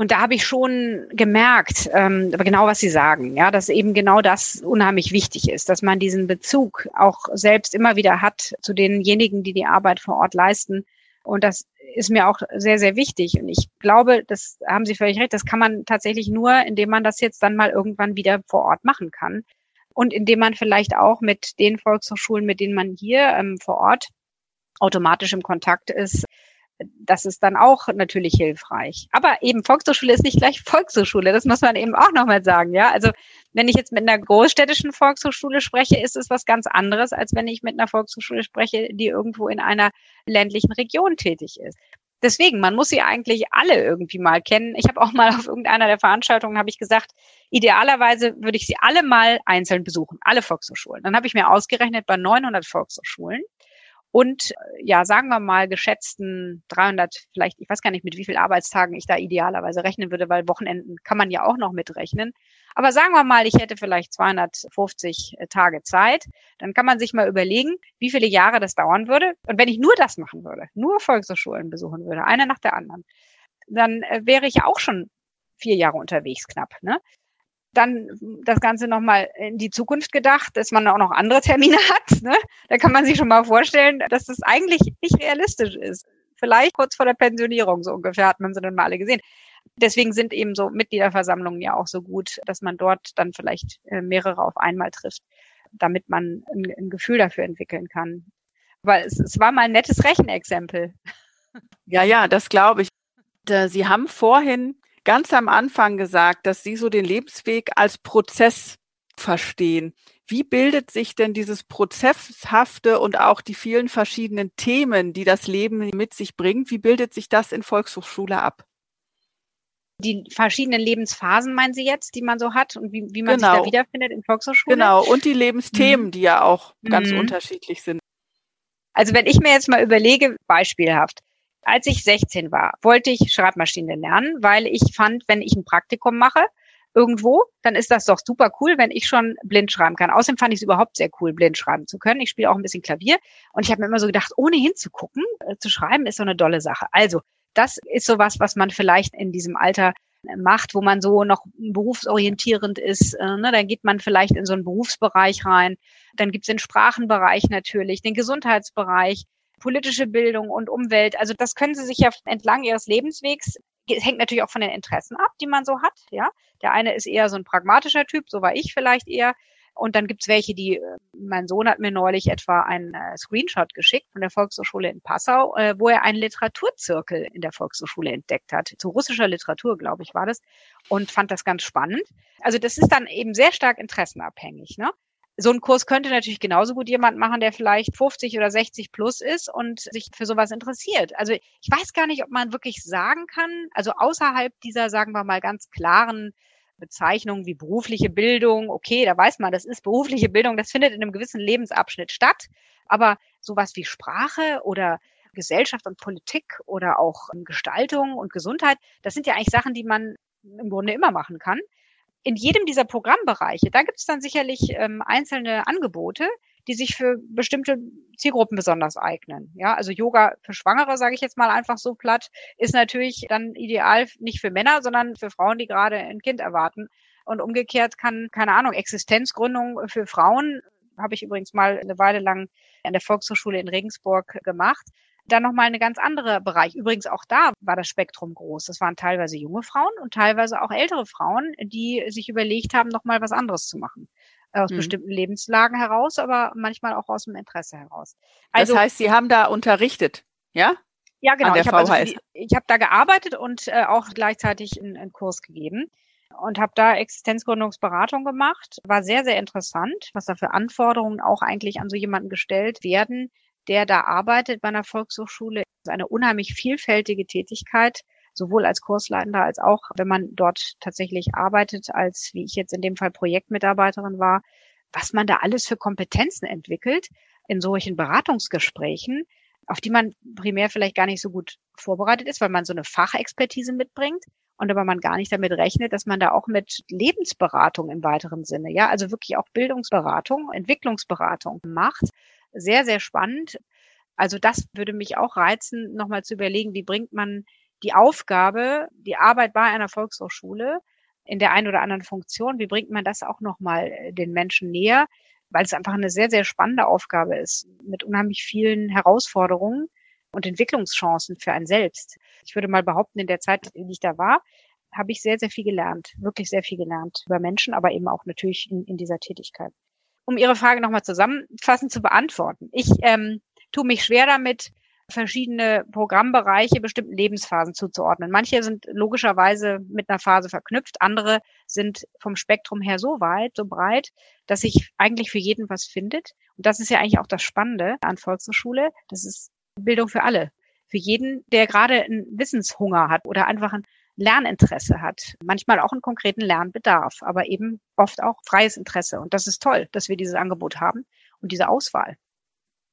Und da habe ich schon gemerkt, ähm, aber genau was Sie sagen, ja, dass eben genau das unheimlich wichtig ist, dass man diesen Bezug auch selbst immer wieder hat zu denjenigen, die die Arbeit vor Ort leisten. Und das ist mir auch sehr, sehr wichtig. Und ich glaube, das haben Sie völlig recht, das kann man tatsächlich nur, indem man das jetzt dann mal irgendwann wieder vor Ort machen kann. Und indem man vielleicht auch mit den Volkshochschulen, mit denen man hier ähm, vor Ort automatisch im Kontakt ist, das ist dann auch natürlich hilfreich. Aber eben Volkshochschule ist nicht gleich Volkshochschule. Das muss man eben auch nochmal sagen. Ja, also wenn ich jetzt mit einer großstädtischen Volkshochschule spreche, ist es was ganz anderes, als wenn ich mit einer Volkshochschule spreche, die irgendwo in einer ländlichen Region tätig ist. Deswegen, man muss sie eigentlich alle irgendwie mal kennen. Ich habe auch mal auf irgendeiner der Veranstaltungen habe ich gesagt, idealerweise würde ich sie alle mal einzeln besuchen, alle Volkshochschulen. Dann habe ich mir ausgerechnet bei 900 Volkshochschulen und ja, sagen wir mal geschätzten 300, vielleicht, ich weiß gar nicht, mit wie viel Arbeitstagen ich da idealerweise rechnen würde, weil Wochenenden kann man ja auch noch mitrechnen. Aber sagen wir mal, ich hätte vielleicht 250 äh, Tage Zeit, dann kann man sich mal überlegen, wie viele Jahre das dauern würde. Und wenn ich nur das machen würde, nur Volkshochschulen besuchen würde, eine nach der anderen, dann äh, wäre ich ja auch schon vier Jahre unterwegs knapp. Ne? Dann das Ganze nochmal in die Zukunft gedacht, dass man auch noch andere Termine hat. Ne? Da kann man sich schon mal vorstellen, dass das eigentlich nicht realistisch ist. Vielleicht kurz vor der Pensionierung so ungefähr hat man sie dann mal alle gesehen. Deswegen sind eben so Mitgliederversammlungen ja auch so gut, dass man dort dann vielleicht äh, mehrere auf einmal trifft, damit man ein, ein Gefühl dafür entwickeln kann. Weil es, es war mal ein nettes Rechenexempel. Ja, ja, das glaube ich. Sie haben vorhin ganz am Anfang gesagt, dass Sie so den Lebensweg als Prozess verstehen. Wie bildet sich denn dieses Prozesshafte und auch die vielen verschiedenen Themen, die das Leben mit sich bringt, wie bildet sich das in Volkshochschule ab? Die verschiedenen Lebensphasen meinen Sie jetzt, die man so hat und wie, wie man genau. sich da wiederfindet in Volkshochschule? Genau, und die Lebensthemen, mhm. die ja auch ganz mhm. unterschiedlich sind. Also wenn ich mir jetzt mal überlege, beispielhaft, als ich 16 war, wollte ich Schreibmaschine lernen, weil ich fand, wenn ich ein Praktikum mache, irgendwo, dann ist das doch super cool, wenn ich schon blind schreiben kann. Außerdem fand ich es überhaupt sehr cool, blind schreiben zu können. Ich spiele auch ein bisschen Klavier und ich habe mir immer so gedacht, ohne hinzugucken, äh, zu schreiben ist so eine dolle Sache. Also, das ist sowas, was man vielleicht in diesem Alter äh, macht, wo man so noch berufsorientierend ist. Äh, ne? Dann geht man vielleicht in so einen Berufsbereich rein. Dann gibt's den Sprachenbereich natürlich, den Gesundheitsbereich politische Bildung und Umwelt. Also das können Sie sich ja entlang Ihres Lebenswegs es hängt natürlich auch von den Interessen ab, die man so hat. Ja, der eine ist eher so ein pragmatischer Typ, so war ich vielleicht eher. Und dann gibt's welche, die, äh, mein Sohn hat mir neulich etwa einen äh, Screenshot geschickt von der Volkshochschule in Passau, äh, wo er einen Literaturzirkel in der Volkshochschule entdeckt hat. Zu russischer Literatur, glaube ich, war das. Und fand das ganz spannend. Also das ist dann eben sehr stark interessenabhängig. Ne? So ein Kurs könnte natürlich genauso gut jemand machen, der vielleicht 50 oder 60 plus ist und sich für sowas interessiert. Also ich weiß gar nicht, ob man wirklich sagen kann, also außerhalb dieser, sagen wir mal, ganz klaren Bezeichnungen wie berufliche Bildung, okay, da weiß man, das ist berufliche Bildung, das findet in einem gewissen Lebensabschnitt statt. Aber sowas wie Sprache oder Gesellschaft und Politik oder auch Gestaltung und Gesundheit, das sind ja eigentlich Sachen, die man im Grunde immer machen kann in jedem dieser Programmbereiche, da gibt es dann sicherlich ähm, einzelne Angebote, die sich für bestimmte Zielgruppen besonders eignen. Ja, also Yoga für Schwangere, sage ich jetzt mal einfach so platt, ist natürlich dann ideal nicht für Männer, sondern für Frauen, die gerade ein Kind erwarten. Und umgekehrt kann, keine Ahnung, Existenzgründung für Frauen, habe ich übrigens mal eine Weile lang an der Volkshochschule in Regensburg gemacht, dann nochmal eine ganz andere Bereich. Übrigens auch da war das Spektrum groß. Das waren teilweise junge Frauen und teilweise auch ältere Frauen, die sich überlegt haben, nochmal was anderes zu machen. Aus mhm. bestimmten Lebenslagen heraus, aber manchmal auch aus dem Interesse heraus. Also, das heißt, Sie haben da unterrichtet, ja? Ja, genau. Ich habe also hab da gearbeitet und äh, auch gleichzeitig einen, einen Kurs gegeben und habe da Existenzgründungsberatung gemacht. War sehr, sehr interessant, was da für Anforderungen auch eigentlich an so jemanden gestellt werden, der da arbeitet bei einer Volkshochschule. Das ist eine unheimlich vielfältige Tätigkeit, sowohl als Kursleiter als auch, wenn man dort tatsächlich arbeitet, als wie ich jetzt in dem Fall Projektmitarbeiterin war, was man da alles für Kompetenzen entwickelt in solchen Beratungsgesprächen, auf die man primär vielleicht gar nicht so gut vorbereitet ist, weil man so eine Fachexpertise mitbringt und aber man gar nicht damit rechnet, dass man da auch mit Lebensberatung im weiteren Sinne, ja, also wirklich auch Bildungsberatung, Entwicklungsberatung macht sehr, sehr spannend. Also das würde mich auch reizen, nochmal zu überlegen, wie bringt man die Aufgabe, die Arbeit bei einer Volkshochschule in der einen oder anderen Funktion, wie bringt man das auch nochmal äh, den Menschen näher, weil es einfach eine sehr, sehr spannende Aufgabe ist, mit unheimlich vielen Herausforderungen und Entwicklungschancen für ein selbst. Ich würde mal behaupten, in der Zeit, in die ich da war, habe ich sehr, sehr viel gelernt, wirklich sehr viel gelernt über Menschen, aber eben auch natürlich in, in dieser Tätigkeit um Ihre Frage nochmal zusammenfassend zu beantworten. Ich ähm, tue mich schwer damit, verschiedene Programmbereiche bestimmten Lebensphasen zuzuordnen. Manche sind logischerweise mit einer Phase verknüpft, andere sind vom Spektrum her so weit, so breit, dass sich eigentlich für jeden was findet. Und das ist ja eigentlich auch das Spannende an Volkshochschule. Das ist Bildung für alle. für jeden, der gerade einen Wissenshunger hat oder einfach ein Lerninteresse hat. Manchmal auch einen konkreten Lernbedarf, aber eben oft auch freies Interesse. Und das ist toll, dass wir dieses Angebot haben und diese Auswahl.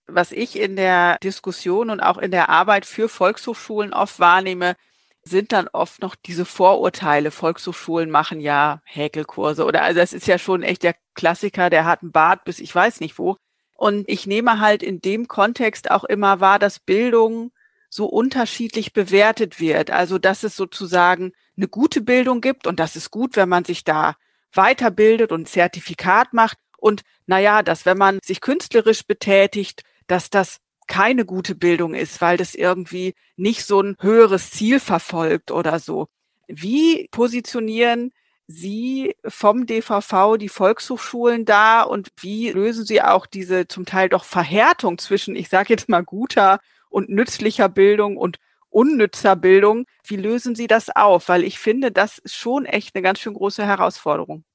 Was ich in der Diskussion und auch in der Arbeit für Volkshochschulen oft wahrnehme, sind dann oft noch diese Vorurteile. Volkshochschulen machen ja Häkelkurse oder also das ist ja schon echt der Klassiker, der hat einen Bart bis ich weiß nicht wo. Und ich nehme halt in dem Kontext auch immer wahr, dass Bildung so unterschiedlich bewertet wird. Also, dass es sozusagen eine gute Bildung gibt und das ist gut, wenn man sich da weiterbildet und Zertifikat macht. Und naja, dass wenn man sich künstlerisch betätigt, dass das keine gute Bildung ist, weil das irgendwie nicht so ein höheres Ziel verfolgt oder so. Wie positionieren Sie vom DVV die Volkshochschulen da und wie lösen Sie auch diese zum Teil doch Verhärtung zwischen, ich sage jetzt mal, guter und nützlicher Bildung und unnützer Bildung? Wie lösen Sie das auf? Weil ich finde, das ist schon echt eine ganz schön große Herausforderung.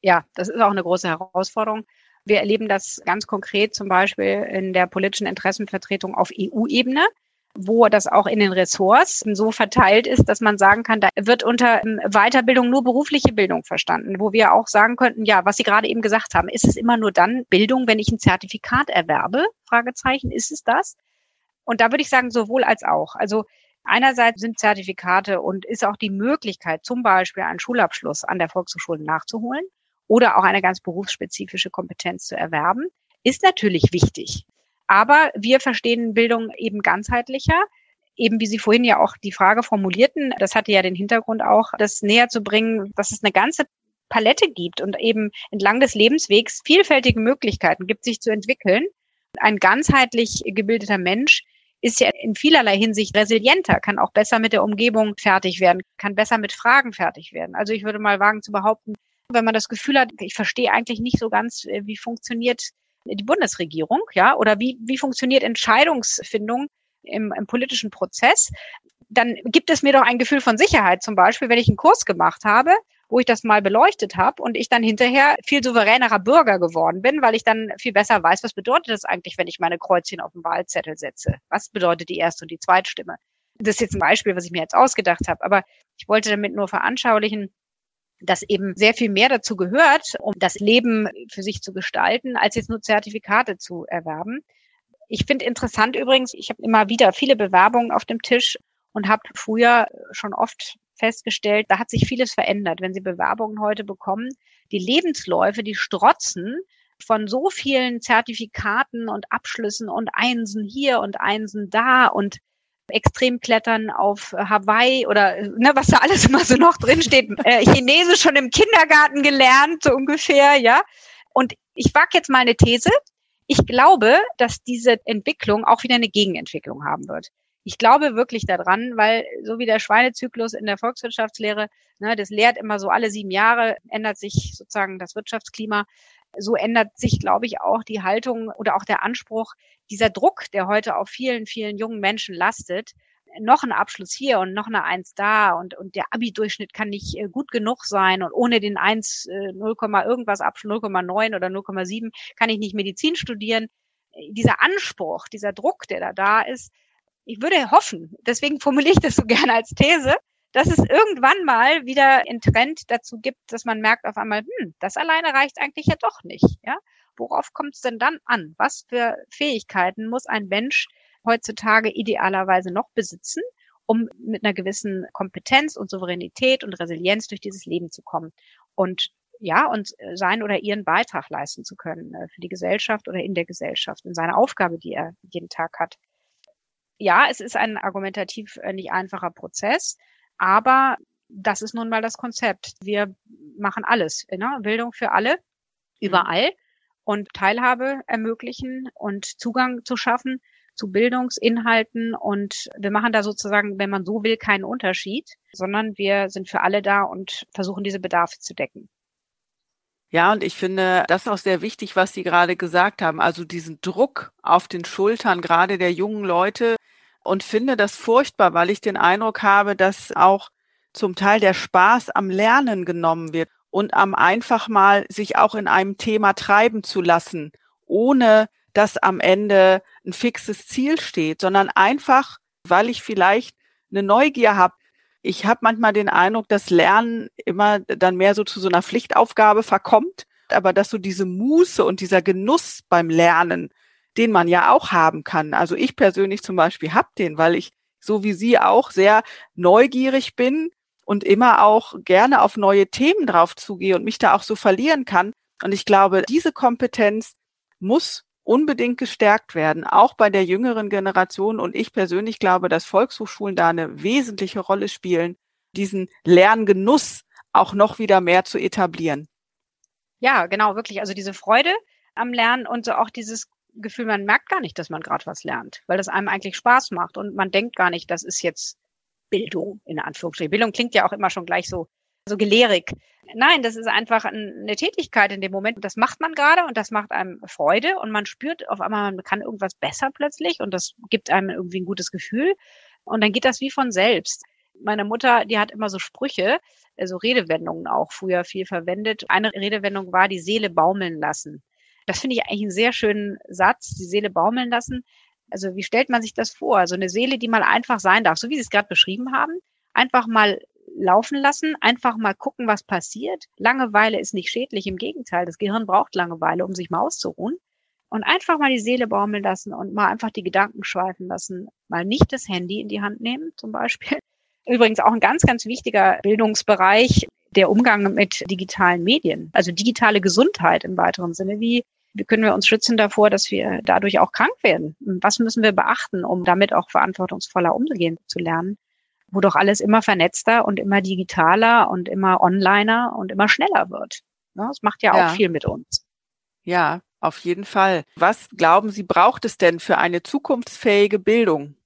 Ja, das ist auch eine große Herausforderung. Wir erleben das ganz konkret zum Beispiel in der politischen Interessenvertretung auf EU-Ebene wo das auch in den Ressorts so verteilt ist, dass man sagen kann, da wird unter ähm, Weiterbildung nur berufliche Bildung verstanden, wo wir auch sagen könnten, ja, was Sie gerade eben gesagt haben, ist es immer nur dann Bildung, wenn ich ein Zertifikat erwerbe? Fragezeichen, ist es das? Und da würde ich sagen, sowohl als auch. Also einerseits sind Zertifikate und ist auch die Möglichkeit, zum Beispiel einen Schulabschluss an der Volkshochschule nachzuholen oder auch eine ganz berufsspezifische Kompetenz zu erwerben, ist natürlich wichtig. Aber wir verstehen Bildung eben ganzheitlicher eben wie Sie vorhin ja auch die Frage formulierten, das hatte ja den Hintergrund auch, das näher zu bringen, dass es eine ganze Palette gibt und eben entlang des Lebenswegs vielfältige Möglichkeiten gibt, sich zu entwickeln. Ein ganzheitlich gebildeter Mensch ist ja in vielerlei Hinsicht resilienter, kann auch besser mit der Umgebung fertig werden, kann besser mit Fragen fertig werden. Also ich würde mal wagen zu behaupten, wenn man das Gefühl hat, ich verstehe eigentlich nicht so ganz, äh, wie funktioniert die Bundesregierung, ja, oder wie, wie funktioniert Entscheidungsfindung im, im politischen Prozess, dann gibt es mir doch ein Gefühl von Sicherheit, zum Beispiel, wenn ich einen Kurs gemacht habe, wo ich das mal beleuchtet habe und ich dann hinterher viel souveränerer Bürger geworden bin, weil ich dann viel besser weiß, was bedeutet das eigentlich, wenn ich meine Kreuzchen auf den Wahlzettel setze? Was bedeutet die erste und die zweite Stimme? Das ist jetzt ein Beispiel, was ich mir jetzt ausgedacht habe, aber ich wollte damit nur veranschaulichen, dass eben sehr viel mehr dazu gehört, um das Leben für sich zu gestalten, als jetzt nur Zertifikate zu erwerben. Ich finde interessant übrigens, ich habe immer wieder viele Bewerbungen auf dem Tisch und habe früher schon oft festgestellt, da hat sich vieles verändert. Wenn Sie Bewerbungen heute bekommen, die Lebensläufe, die strotzen von so vielen Zertifikaten und Abschlüssen und Einsen hier und Einsen da und Extremklettern auf Hawaii oder ne, was da alles immer so noch drin steht, äh, Chinesisch schon im Kindergarten gelernt, so ungefähr, ja. Und ich wage jetzt mal eine These. Ich glaube, dass diese Entwicklung auch wieder eine Gegenentwicklung haben wird. Ich glaube wirklich daran, weil so wie der Schweinezyklus in der Volkswirtschaftslehre, ne, das lehrt immer so alle sieben Jahre, ändert sich sozusagen das Wirtschaftsklima. So ändert sich, glaube ich, auch die Haltung oder auch der Anspruch, dieser Druck, der heute auf vielen, vielen jungen Menschen lastet, noch ein Abschluss hier und noch eine Eins da und, und der Abi-Durchschnitt kann nicht äh, gut genug sein und ohne den Eins, 0, äh, irgendwas Abschluss 0,9 oder 0,7 kann ich nicht Medizin studieren. Dieser Anspruch, dieser Druck, der da da ist, ich würde hoffen, deswegen formuliere ich das so gerne als These, dass es irgendwann mal wieder einen Trend dazu gibt, dass man merkt auf einmal, hm, das alleine reicht eigentlich ja doch nicht, ja. Worauf kommt es denn dann an? Was für Fähigkeiten muss ein Mensch heutzutage idealerweise noch besitzen, um mit einer gewissen Kompetenz und Souveränität und Resilienz durch dieses Leben zu kommen? Und ja, und sein oder ihren Beitrag leisten zu können äh, für die Gesellschaft oder in der Gesellschaft, in seiner Aufgabe, die er jeden Tag hat. Ja, es ist ein argumentativ äh, nicht einfacher Prozess, aber das ist nun mal das Konzept. Wir machen alles, ne? Bildung für alle, mhm. überall und Teilhabe ermöglichen und Zugang zu schaffen zu Bildungsinhalten und wir machen da sozusagen, wenn man so will, keinen Unterschied, sondern wir sind für alle da und versuchen diese Bedarfe zu decken. Ja, und ich finde das auch sehr wichtig, was Sie gerade gesagt haben, also diesen Druck auf den Schultern gerade der jungen Leute und finde das furchtbar, weil ich den Eindruck habe, dass auch zum Teil der Spaß am Lernen genommen wird und am einfach mal sich auch in einem Thema treiben zu lassen, ohne dass am Ende ein fixes Ziel steht, sondern einfach weil ich vielleicht eine Neugier habe. Ich habe manchmal den Eindruck, dass Lernen immer dann mehr so zu so einer Pflichtaufgabe verkommt, aber dass so diese Muße und dieser Genuss beim Lernen, den man ja auch haben kann. Also ich persönlich zum Beispiel habe den, weil ich so wie Sie auch sehr neugierig bin und immer auch gerne auf neue Themen drauf zugehe und mich da auch so verlieren kann. Und ich glaube, diese Kompetenz muss unbedingt gestärkt werden, auch bei der jüngeren Generation. Und ich persönlich glaube, dass Volkshochschulen da eine wesentliche Rolle spielen, diesen Lerngenuss auch noch wieder mehr zu etablieren. Ja, genau, wirklich. Also diese Freude am Lernen und so auch dieses Gefühl, man merkt gar nicht, dass man gerade was lernt, weil das einem eigentlich Spaß macht und man denkt gar nicht, das ist jetzt Bildung in Anführungsstrichen. Bildung klingt ja auch immer schon gleich so so gelehrig. Nein, das ist einfach eine Tätigkeit in dem Moment. Das macht man gerade und das macht einem Freude und man spürt auf einmal, man kann irgendwas besser plötzlich und das gibt einem irgendwie ein gutes Gefühl. Und dann geht das wie von selbst. Meine Mutter, die hat immer so Sprüche, so also Redewendungen auch früher viel verwendet. Eine Redewendung war die Seele baumeln lassen. Das finde ich eigentlich einen sehr schönen Satz, die Seele baumeln lassen. Also wie stellt man sich das vor? So also eine Seele, die mal einfach sein darf, so wie Sie es gerade beschrieben haben, einfach mal laufen lassen, einfach mal gucken, was passiert. Langeweile ist nicht schädlich, im Gegenteil, das Gehirn braucht Langeweile, um sich mal auszuruhen. Und einfach mal die Seele baumeln lassen und mal einfach die Gedanken schweifen lassen. Mal nicht das Handy in die Hand nehmen, zum Beispiel. Übrigens auch ein ganz, ganz wichtiger Bildungsbereich, der Umgang mit digitalen Medien, also digitale Gesundheit im weiteren Sinne. Wie, wie können wir uns schützen davor, dass wir dadurch auch krank werden? Was müssen wir beachten, um damit auch verantwortungsvoller umgehen zu lernen? Wo doch alles immer vernetzter und immer digitaler und immer onliner und immer schneller wird. Das macht ja, ja auch viel mit uns. Ja, auf jeden Fall. Was glauben Sie, braucht es denn für eine zukunftsfähige Bildung?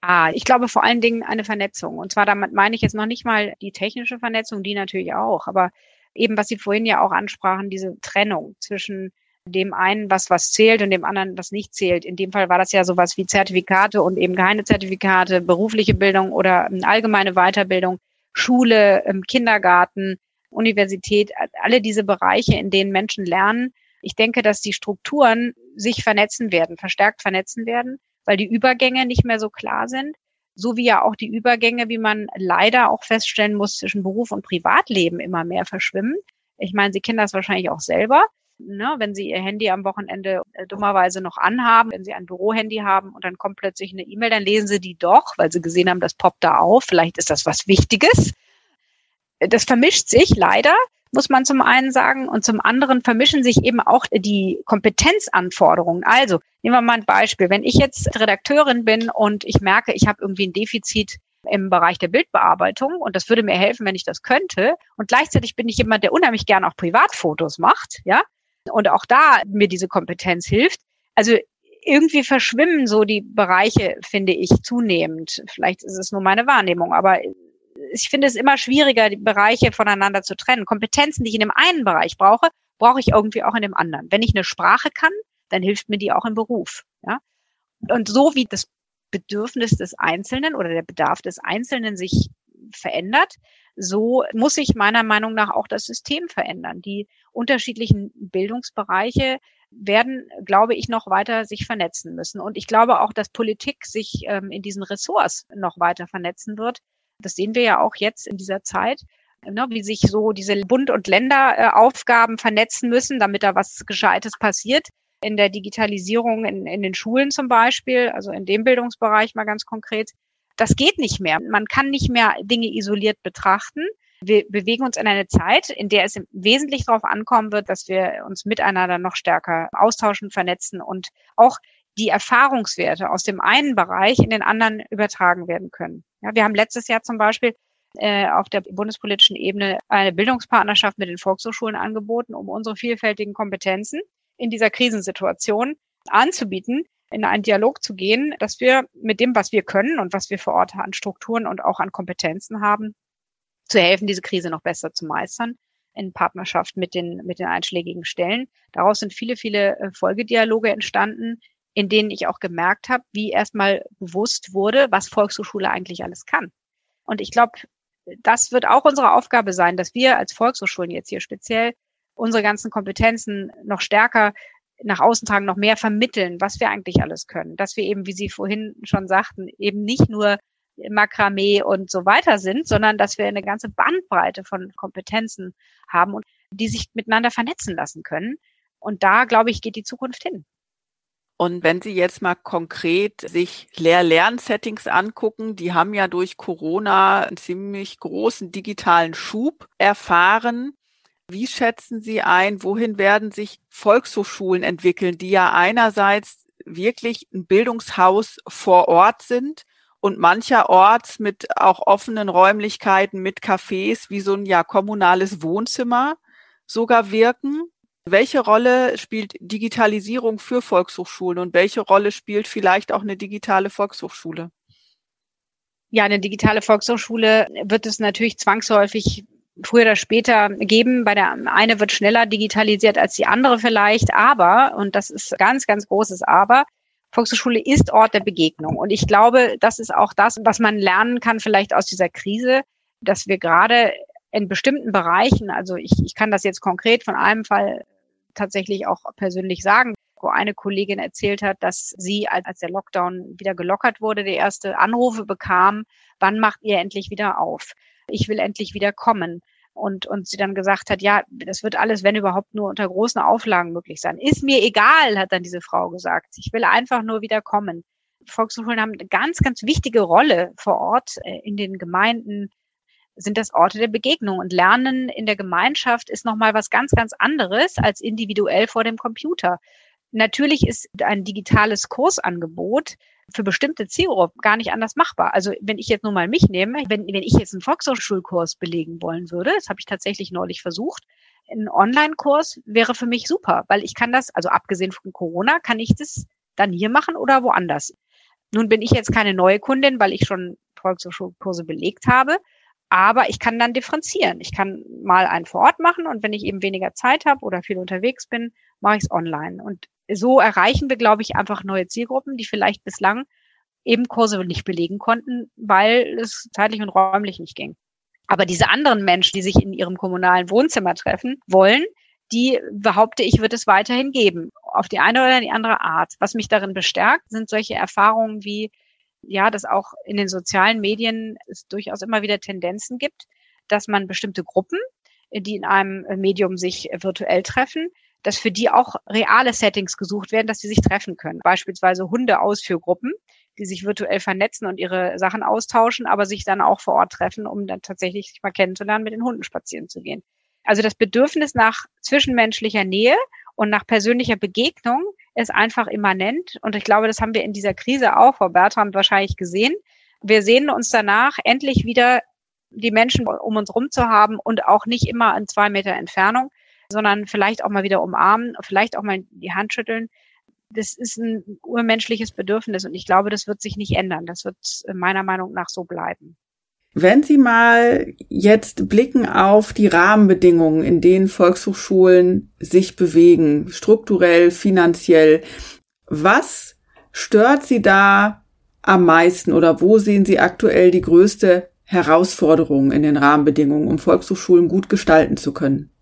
Ah, ich glaube vor allen Dingen eine Vernetzung. Und zwar damit meine ich jetzt noch nicht mal die technische Vernetzung, die natürlich auch, aber eben, was Sie vorhin ja auch ansprachen, diese Trennung zwischen dem einen was was zählt und dem anderen was nicht zählt. In dem Fall war das ja sowas wie Zertifikate und eben keine Zertifikate, berufliche Bildung oder allgemeine Weiterbildung, Schule, ähm, Kindergarten, Universität, alle diese Bereiche, in denen Menschen lernen. Ich denke, dass die Strukturen sich vernetzen werden, verstärkt vernetzen werden, weil die Übergänge nicht mehr so klar sind, so wie ja auch die Übergänge, wie man leider auch feststellen muss, zwischen Beruf und Privatleben immer mehr verschwimmen. Ich meine, Sie kennen das wahrscheinlich auch selber ne, wenn Sie Ihr Handy am Wochenende äh, dummerweise noch anhaben, wenn Sie ein Bürohandy haben und dann kommt plötzlich eine E-Mail, dann lesen Sie die doch, weil Sie gesehen haben, das poppt da auf. Vielleicht ist das was Wichtiges. Das vermischt sich leider, muss man zum einen sagen. Und zum anderen vermischen sich eben auch die Kompetenzanforderungen. Also, nehmen wir mal ein Beispiel. Wenn ich jetzt Redakteurin bin und ich merke, ich habe irgendwie ein Defizit im Bereich der Bildbearbeitung und das würde mir helfen, wenn ich das könnte. Und gleichzeitig bin ich jemand, der unheimlich gerne auch Privatfotos macht, ja und auch da mir diese Kompetenz hilft. Also irgendwie verschwimmen so die Bereiche, finde ich, zunehmend. Vielleicht ist es nur meine Wahrnehmung, aber ich finde es immer schwieriger, die Bereiche voneinander zu trennen. Kompetenzen, die ich in dem einen Bereich brauche, brauche ich irgendwie auch in dem anderen. Wenn ich eine Sprache kann, dann hilft mir die auch im Beruf. Ja? Und so wie das Bedürfnis des Einzelnen oder der Bedarf des Einzelnen sich verändert, so muss sich meiner Meinung nach auch das System verändern. Die unterschiedlichen Bildungsbereiche werden, glaube ich, noch weiter sich vernetzen müssen. Und ich glaube auch, dass Politik sich ähm, in diesen Ressorts noch weiter vernetzen wird. Das sehen wir ja auch jetzt in dieser Zeit, ne, wie sich so diese Bund- und Länderaufgaben äh, vernetzen müssen, damit da was Gescheites passiert. In der Digitalisierung in, in den Schulen zum Beispiel, also in dem Bildungsbereich mal ganz konkret, das geht nicht mehr. Man kann nicht mehr Dinge isoliert betrachten. Wir bewegen uns in eine Zeit, in der es im Wesentlichen darauf ankommen wird, dass wir uns miteinander noch stärker austauschen, vernetzen und auch die Erfahrungswerte aus dem einen Bereich in den anderen übertragen werden können. Ja, wir haben letztes Jahr zum Beispiel äh, auf der bundespolitischen Ebene eine Bildungspartnerschaft mit den Volkshochschulen angeboten, um unsere vielfältigen Kompetenzen in dieser Krisensituation anzubieten, in einen Dialog zu gehen, dass wir mit dem, was wir können und was wir vor Ort an Strukturen und auch an Kompetenzen haben, zu helfen, diese Krise noch besser zu meistern in Partnerschaft mit den, mit den einschlägigen Stellen. Daraus sind viele, viele äh, Folgedialoge entstanden, in denen ich auch gemerkt habe, wie erstmal bewusst wurde, was Volkshochschule eigentlich alles kann. Und ich glaube, das wird auch unsere Aufgabe sein, dass wir als Volkshochschulen jetzt hier speziell unsere ganzen Kompetenzen noch stärker nach außen tragen, noch mehr vermitteln, was wir eigentlich alles können. Dass wir eben, wie Sie vorhin schon sagten, eben nicht nur Makramee und so weiter sind, sondern dass wir eine ganze Bandbreite von Kompetenzen haben und die sich miteinander vernetzen lassen können. Und da, glaube ich, geht die Zukunft hin. Und wenn Sie jetzt mal konkret sich Lehr-Lern-Settings angucken, die haben ja durch Corona einen ziemlich großen digitalen Schub erfahren. Wie schätzen Sie ein, wohin werden sich Volkshochschulen entwickeln, die ja einerseits wirklich ein Bildungshaus vor Ort sind und mancherorts mit auch offenen Räumlichkeiten, mit Cafés, wie so ein ja kommunales Wohnzimmer sogar wirken? Welche Rolle spielt Digitalisierung für Volkshochschulen und welche Rolle spielt vielleicht auch eine digitale Volkshochschule? Ja, eine digitale Volkshochschule wird es natürlich zwangsläufig früher oder später geben. Bei der eine wird schneller digitalisiert als die andere vielleicht, aber, und das ist ganz, ganz großes Aber, Volkshochschule ist Ort der Begegnung. Und ich glaube, das ist auch das, was man lernen kann vielleicht aus dieser Krise, dass wir gerade in bestimmten Bereichen, also ich, ich kann das jetzt konkret von einem Fall tatsächlich auch persönlich sagen, wo eine Kollegin erzählt hat, dass sie, als der Lockdown wieder gelockert wurde, die erste Anrufe bekam, wann macht ihr endlich wieder auf? Ich will endlich wieder kommen. Und, und sie dann gesagt hat, ja, das wird alles, wenn überhaupt, nur unter großen Auflagen möglich sein. Ist mir egal, hat dann diese Frau gesagt. Ich will einfach nur wieder kommen. Volkshochschulen haben eine ganz, ganz wichtige Rolle vor Ort äh, in den Gemeinden, sind das Orte der Begegnung. Und Lernen in der Gemeinschaft ist nochmal was ganz, ganz anderes als individuell vor dem Computer. Natürlich ist ein digitales Kursangebot für bestimmte Zielgruppen gar nicht anders machbar. Also wenn ich jetzt nur mal mich nehme, wenn, wenn ich jetzt einen Volkshochschulkurs belegen wollen würde, das habe ich tatsächlich neulich versucht, ein Online-Kurs wäre für mich super, weil ich kann das, also abgesehen von Corona, kann ich das dann hier machen oder woanders. Nun bin ich jetzt keine neue Kundin, weil ich schon Volkshochschulkurse belegt habe. Aber ich kann dann differenzieren. Ich kann mal einen vor Ort machen und wenn ich eben weniger Zeit habe oder viel unterwegs bin, mache ich es online. Und so erreichen wir, glaube ich, einfach neue Zielgruppen, die vielleicht bislang eben Kurse nicht belegen konnten, weil es zeitlich und räumlich nicht ging. Aber diese anderen Menschen, die sich in ihrem kommunalen Wohnzimmer treffen wollen, die behaupte ich, wird es weiterhin geben. Auf die eine oder die andere Art. Was mich darin bestärkt, sind solche Erfahrungen wie ja, dass auch in den sozialen Medien es durchaus immer wieder Tendenzen gibt, dass man bestimmte Gruppen, die in einem Medium sich virtuell treffen, dass für die auch reale Settings gesucht werden, dass sie sich treffen können. Beispielsweise Hunde-Ausführgruppen, die sich virtuell vernetzen und ihre Sachen austauschen, aber sich dann auch vor Ort treffen, um dann tatsächlich sich mal kennenzulernen, mit den Hunden spazieren zu gehen. Also das Bedürfnis nach zwischenmenschlicher Nähe und nach persönlicher Begegnung ist einfach immanent. Und ich glaube, das haben wir in dieser Krise auch, Frau Bertram, wahrscheinlich gesehen. Wir sehen uns danach, endlich wieder die Menschen um uns rum zu haben und auch nicht immer an zwei Meter Entfernung, sondern vielleicht auch mal wieder umarmen, vielleicht auch mal die Hand schütteln. Das ist ein urmenschliches Bedürfnis und ich glaube, das wird sich nicht ändern. Das wird meiner Meinung nach so bleiben. Wenn Sie mal jetzt blicken auf die Rahmenbedingungen, in denen Volkshochschulen sich bewegen, strukturell, finanziell, was stört Sie da am meisten oder wo sehen Sie aktuell die größte Herausforderung in den Rahmenbedingungen, um Volkshochschulen gut gestalten zu können?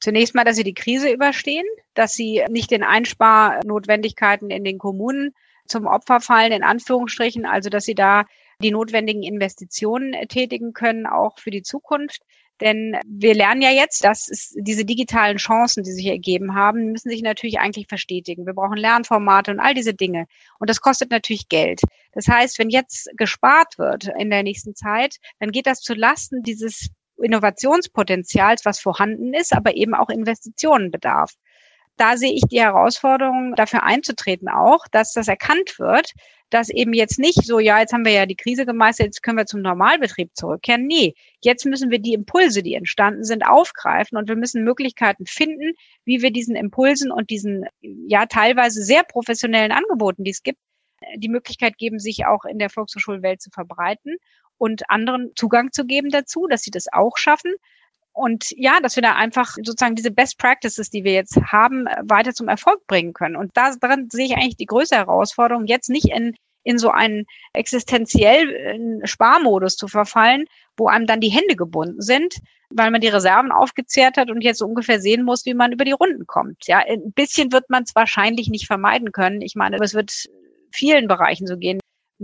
Zunächst mal, dass sie die Krise überstehen, dass sie nicht den Einsparnotwendigkeiten in den Kommunen zum Opfer fallen, in Anführungsstrichen, also dass sie da die notwendigen Investitionen äh, tätigen können, auch für die Zukunft. Denn wir lernen ja jetzt, dass es diese digitalen Chancen, die sich ergeben haben, müssen sich natürlich eigentlich verstetigen. Wir brauchen Lernformate und all diese Dinge. Und das kostet natürlich Geld. Das heißt, wenn jetzt gespart wird in der nächsten Zeit, dann geht das zu Lasten dieses Innovationspotenzials, was vorhanden ist, aber eben auch Investitionen bedarf da sehe ich die Herausforderung, dafür einzutreten auch, dass das erkannt wird, dass eben jetzt nicht so, ja, jetzt haben wir ja die Krise gemeistert, jetzt können wir zum Normalbetrieb zurückkehren. Nee, jetzt müssen wir die Impulse, die entstanden sind, aufgreifen und wir müssen Möglichkeiten finden, wie wir diesen Impulsen und diesen, ja, teilweise sehr professionellen Angeboten, die es gibt, die Möglichkeit geben, sich auch in der Volkshochschulwelt zu verbreiten und anderen Zugang zu geben dazu, dass sie das auch schaffen und ja, dass wir da einfach sozusagen diese Best Practices, die wir jetzt haben, weiter zum Erfolg bringen können. Und da, daran sehe ich eigentlich die größte Herausforderung, jetzt nicht in, in so einen existenziellen Sparmodus zu verfallen, wo einem dann die Hände gebunden sind, weil man die Reserven aufgezehrt hat und jetzt ungefähr sehen muss, wie man über die Runden kommt. Ja, ein bisschen wird man es wahrscheinlich nicht vermeiden können. Ich meine, es wird vielen Bereichen so gehen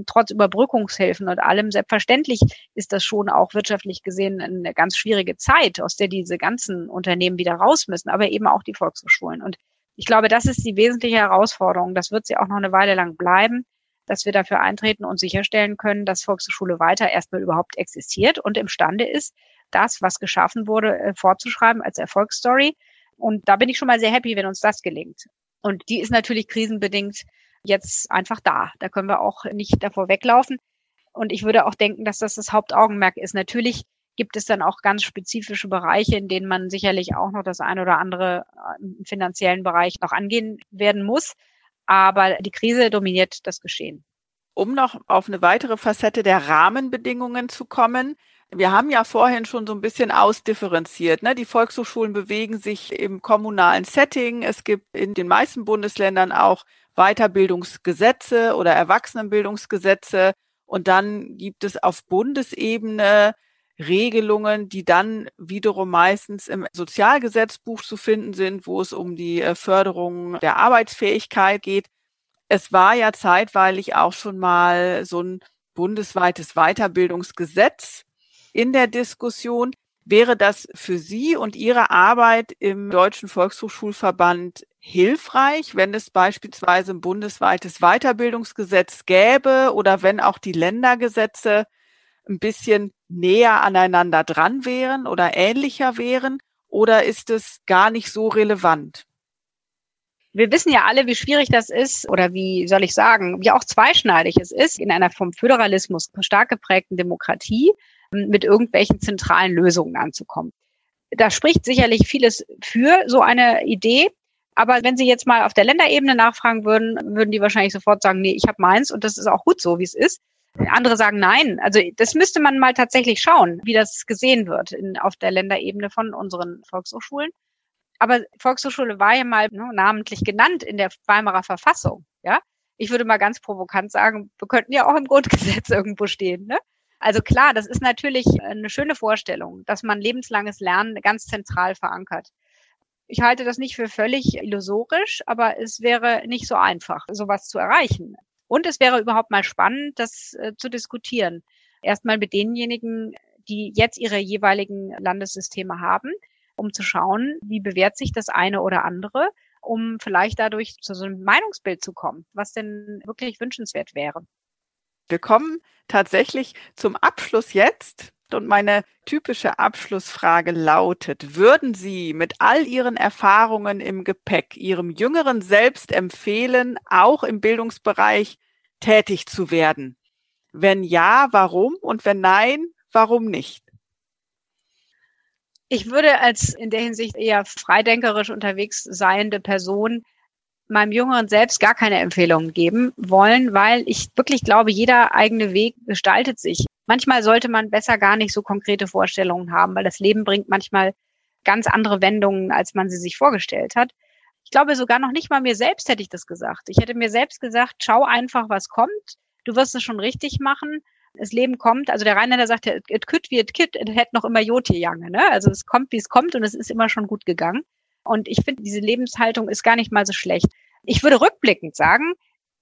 trotz Überbrückungshilfen und allem, selbstverständlich ist das schon auch wirtschaftlich gesehen eine ganz schwierige Zeit, aus der diese ganzen Unternehmen wieder raus müssen, aber eben auch die Volkshochschulen. Und ich glaube, das ist die wesentliche Herausforderung. Das wird sie auch noch eine Weile lang bleiben, dass wir dafür eintreten und sicherstellen können, dass Volkshochschule weiter erstmal überhaupt existiert und imstande ist, das, was geschaffen wurde, äh, vorzuschreiben als Erfolgsstory. Und da bin ich schon mal sehr happy, wenn uns das gelingt. Und die ist natürlich krisenbedingt jetzt einfach da. Da können wir auch nicht davor weglaufen. Und ich würde auch denken, dass das das Hauptaugenmerk ist. Natürlich gibt es dann auch ganz spezifische Bereiche, in denen man sicherlich auch noch das eine oder andere äh, im finanziellen Bereich noch angehen werden muss. Aber die Krise dominiert das Geschehen. Um noch auf eine weitere Facette der Rahmenbedingungen zu kommen. Wir haben ja vorhin schon so ein bisschen ausdifferenziert. Ne? Die Volkshochschulen bewegen sich im kommunalen Setting. Es gibt in den meisten Bundesländern auch Weiterbildungsgesetze oder Erwachsenenbildungsgesetze. Und dann gibt es auf Bundesebene Regelungen, die dann wiederum meistens im Sozialgesetzbuch zu finden sind, wo es um die äh, Förderung der Arbeitsfähigkeit geht. Es war ja zeitweilig auch schon mal so ein bundesweites Weiterbildungsgesetz in der Diskussion. Wäre das für Sie und Ihre Arbeit im Deutschen Volkshochschulverband hilfreich, wenn es beispielsweise ein bundesweites Weiterbildungsgesetz gäbe oder wenn auch die Ländergesetze ein bisschen näher aneinander dran wären oder ähnlicher wären? Oder ist es gar nicht so relevant? Wir wissen ja alle, wie schwierig das ist oder wie soll ich sagen, wie auch zweischneidig es ist in einer vom Föderalismus stark geprägten Demokratie mit irgendwelchen zentralen Lösungen anzukommen. Da spricht sicherlich vieles für so eine Idee. Aber wenn Sie jetzt mal auf der Länderebene nachfragen würden, würden die wahrscheinlich sofort sagen, nee, ich habe meins und das ist auch gut so, wie es ist. Andere sagen nein. Also das müsste man mal tatsächlich schauen, wie das gesehen wird in, auf der Länderebene von unseren Volkshochschulen. Aber Volkshochschule war ja mal ne, namentlich genannt in der Weimarer Verfassung. Ja, ich würde mal ganz provokant sagen, wir könnten ja auch im Grundgesetz irgendwo stehen. Ne? Also klar, das ist natürlich eine schöne Vorstellung, dass man lebenslanges Lernen ganz zentral verankert. Ich halte das nicht für völlig illusorisch, aber es wäre nicht so einfach, sowas zu erreichen. Und es wäre überhaupt mal spannend, das äh, zu diskutieren. Erstmal mit denjenigen, die jetzt ihre jeweiligen Landessysteme haben, um zu schauen, wie bewährt sich das eine oder andere, um vielleicht dadurch zu so einem Meinungsbild zu kommen, was denn wirklich wünschenswert wäre. Wir kommen tatsächlich zum Abschluss jetzt. Und meine typische Abschlussfrage lautet, würden Sie mit all Ihren Erfahrungen im Gepäck Ihrem jüngeren Selbst empfehlen, auch im Bildungsbereich tätig zu werden? Wenn ja, warum? Und wenn nein, warum nicht? Ich würde als in der Hinsicht eher freidenkerisch unterwegs seiende Person meinem Jüngeren selbst gar keine Empfehlungen geben wollen, weil ich wirklich glaube, jeder eigene Weg gestaltet sich. Manchmal sollte man besser gar nicht so konkrete Vorstellungen haben, weil das Leben bringt manchmal ganz andere Wendungen, als man sie sich vorgestellt hat. Ich glaube sogar noch nicht mal mir selbst hätte ich das gesagt. Ich hätte mir selbst gesagt, schau einfach, was kommt. Du wirst es schon richtig machen. Das Leben kommt, also der Rheinländer sagt it could wie it kid, it hätte noch immer Jote Jange, ne? Also es kommt, wie es kommt und es ist immer schon gut gegangen. Und ich finde, diese Lebenshaltung ist gar nicht mal so schlecht. Ich würde rückblickend sagen,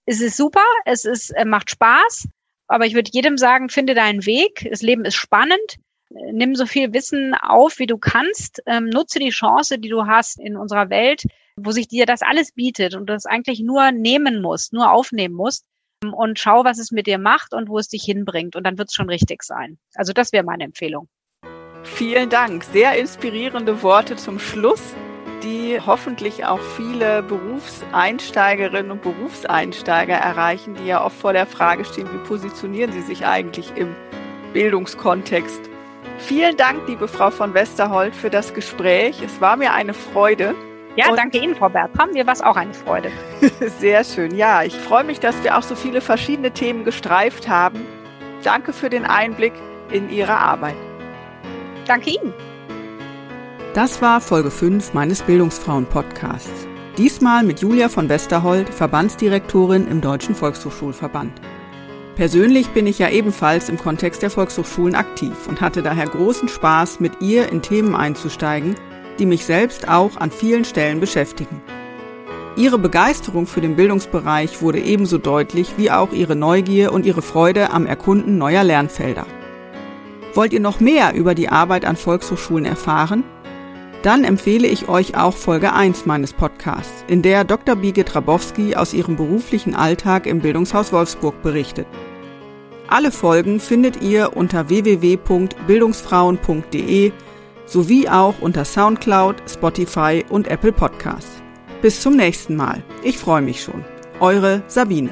es ist super, es ist, äh, macht Spaß, aber ich würde jedem sagen, finde deinen Weg. Das Leben ist spannend. Nimm so viel Wissen auf, wie du kannst. Ähm, nutze die Chance, die du hast in unserer Welt, wo sich dir das alles bietet und du das eigentlich nur nehmen musst, nur aufnehmen musst ähm, und schau, was es mit dir macht und wo es dich hinbringt. Und dann wird es schon richtig sein. Also das wäre meine Empfehlung. Vielen Dank. Sehr inspirierende Worte zum Schluss die hoffentlich auch viele Berufseinsteigerinnen und Berufseinsteiger erreichen, die ja oft vor der Frage stehen, wie positionieren sie sich eigentlich im Bildungskontext. Vielen Dank, liebe Frau von Westerholt, für das Gespräch. Es war mir eine Freude. Ja, und danke Ihnen, Frau Bertram. Mir war es auch eine Freude. Sehr schön. Ja, ich freue mich, dass wir auch so viele verschiedene Themen gestreift haben. Danke für den Einblick in Ihre Arbeit. Danke Ihnen. Das war Folge 5 meines Bildungsfrauen-Podcasts. Diesmal mit Julia von Westerhold, Verbandsdirektorin im Deutschen Volkshochschulverband. Persönlich bin ich ja ebenfalls im Kontext der Volkshochschulen aktiv und hatte daher großen Spaß, mit ihr in Themen einzusteigen, die mich selbst auch an vielen Stellen beschäftigen. Ihre Begeisterung für den Bildungsbereich wurde ebenso deutlich wie auch ihre Neugier und ihre Freude am Erkunden neuer Lernfelder. Wollt ihr noch mehr über die Arbeit an Volkshochschulen erfahren? Dann empfehle ich euch auch Folge 1 meines Podcasts, in der Dr. Birgit Rabowski aus ihrem beruflichen Alltag im Bildungshaus Wolfsburg berichtet. Alle Folgen findet ihr unter www.bildungsfrauen.de sowie auch unter Soundcloud, Spotify und Apple Podcasts. Bis zum nächsten Mal. Ich freue mich schon. Eure Sabine.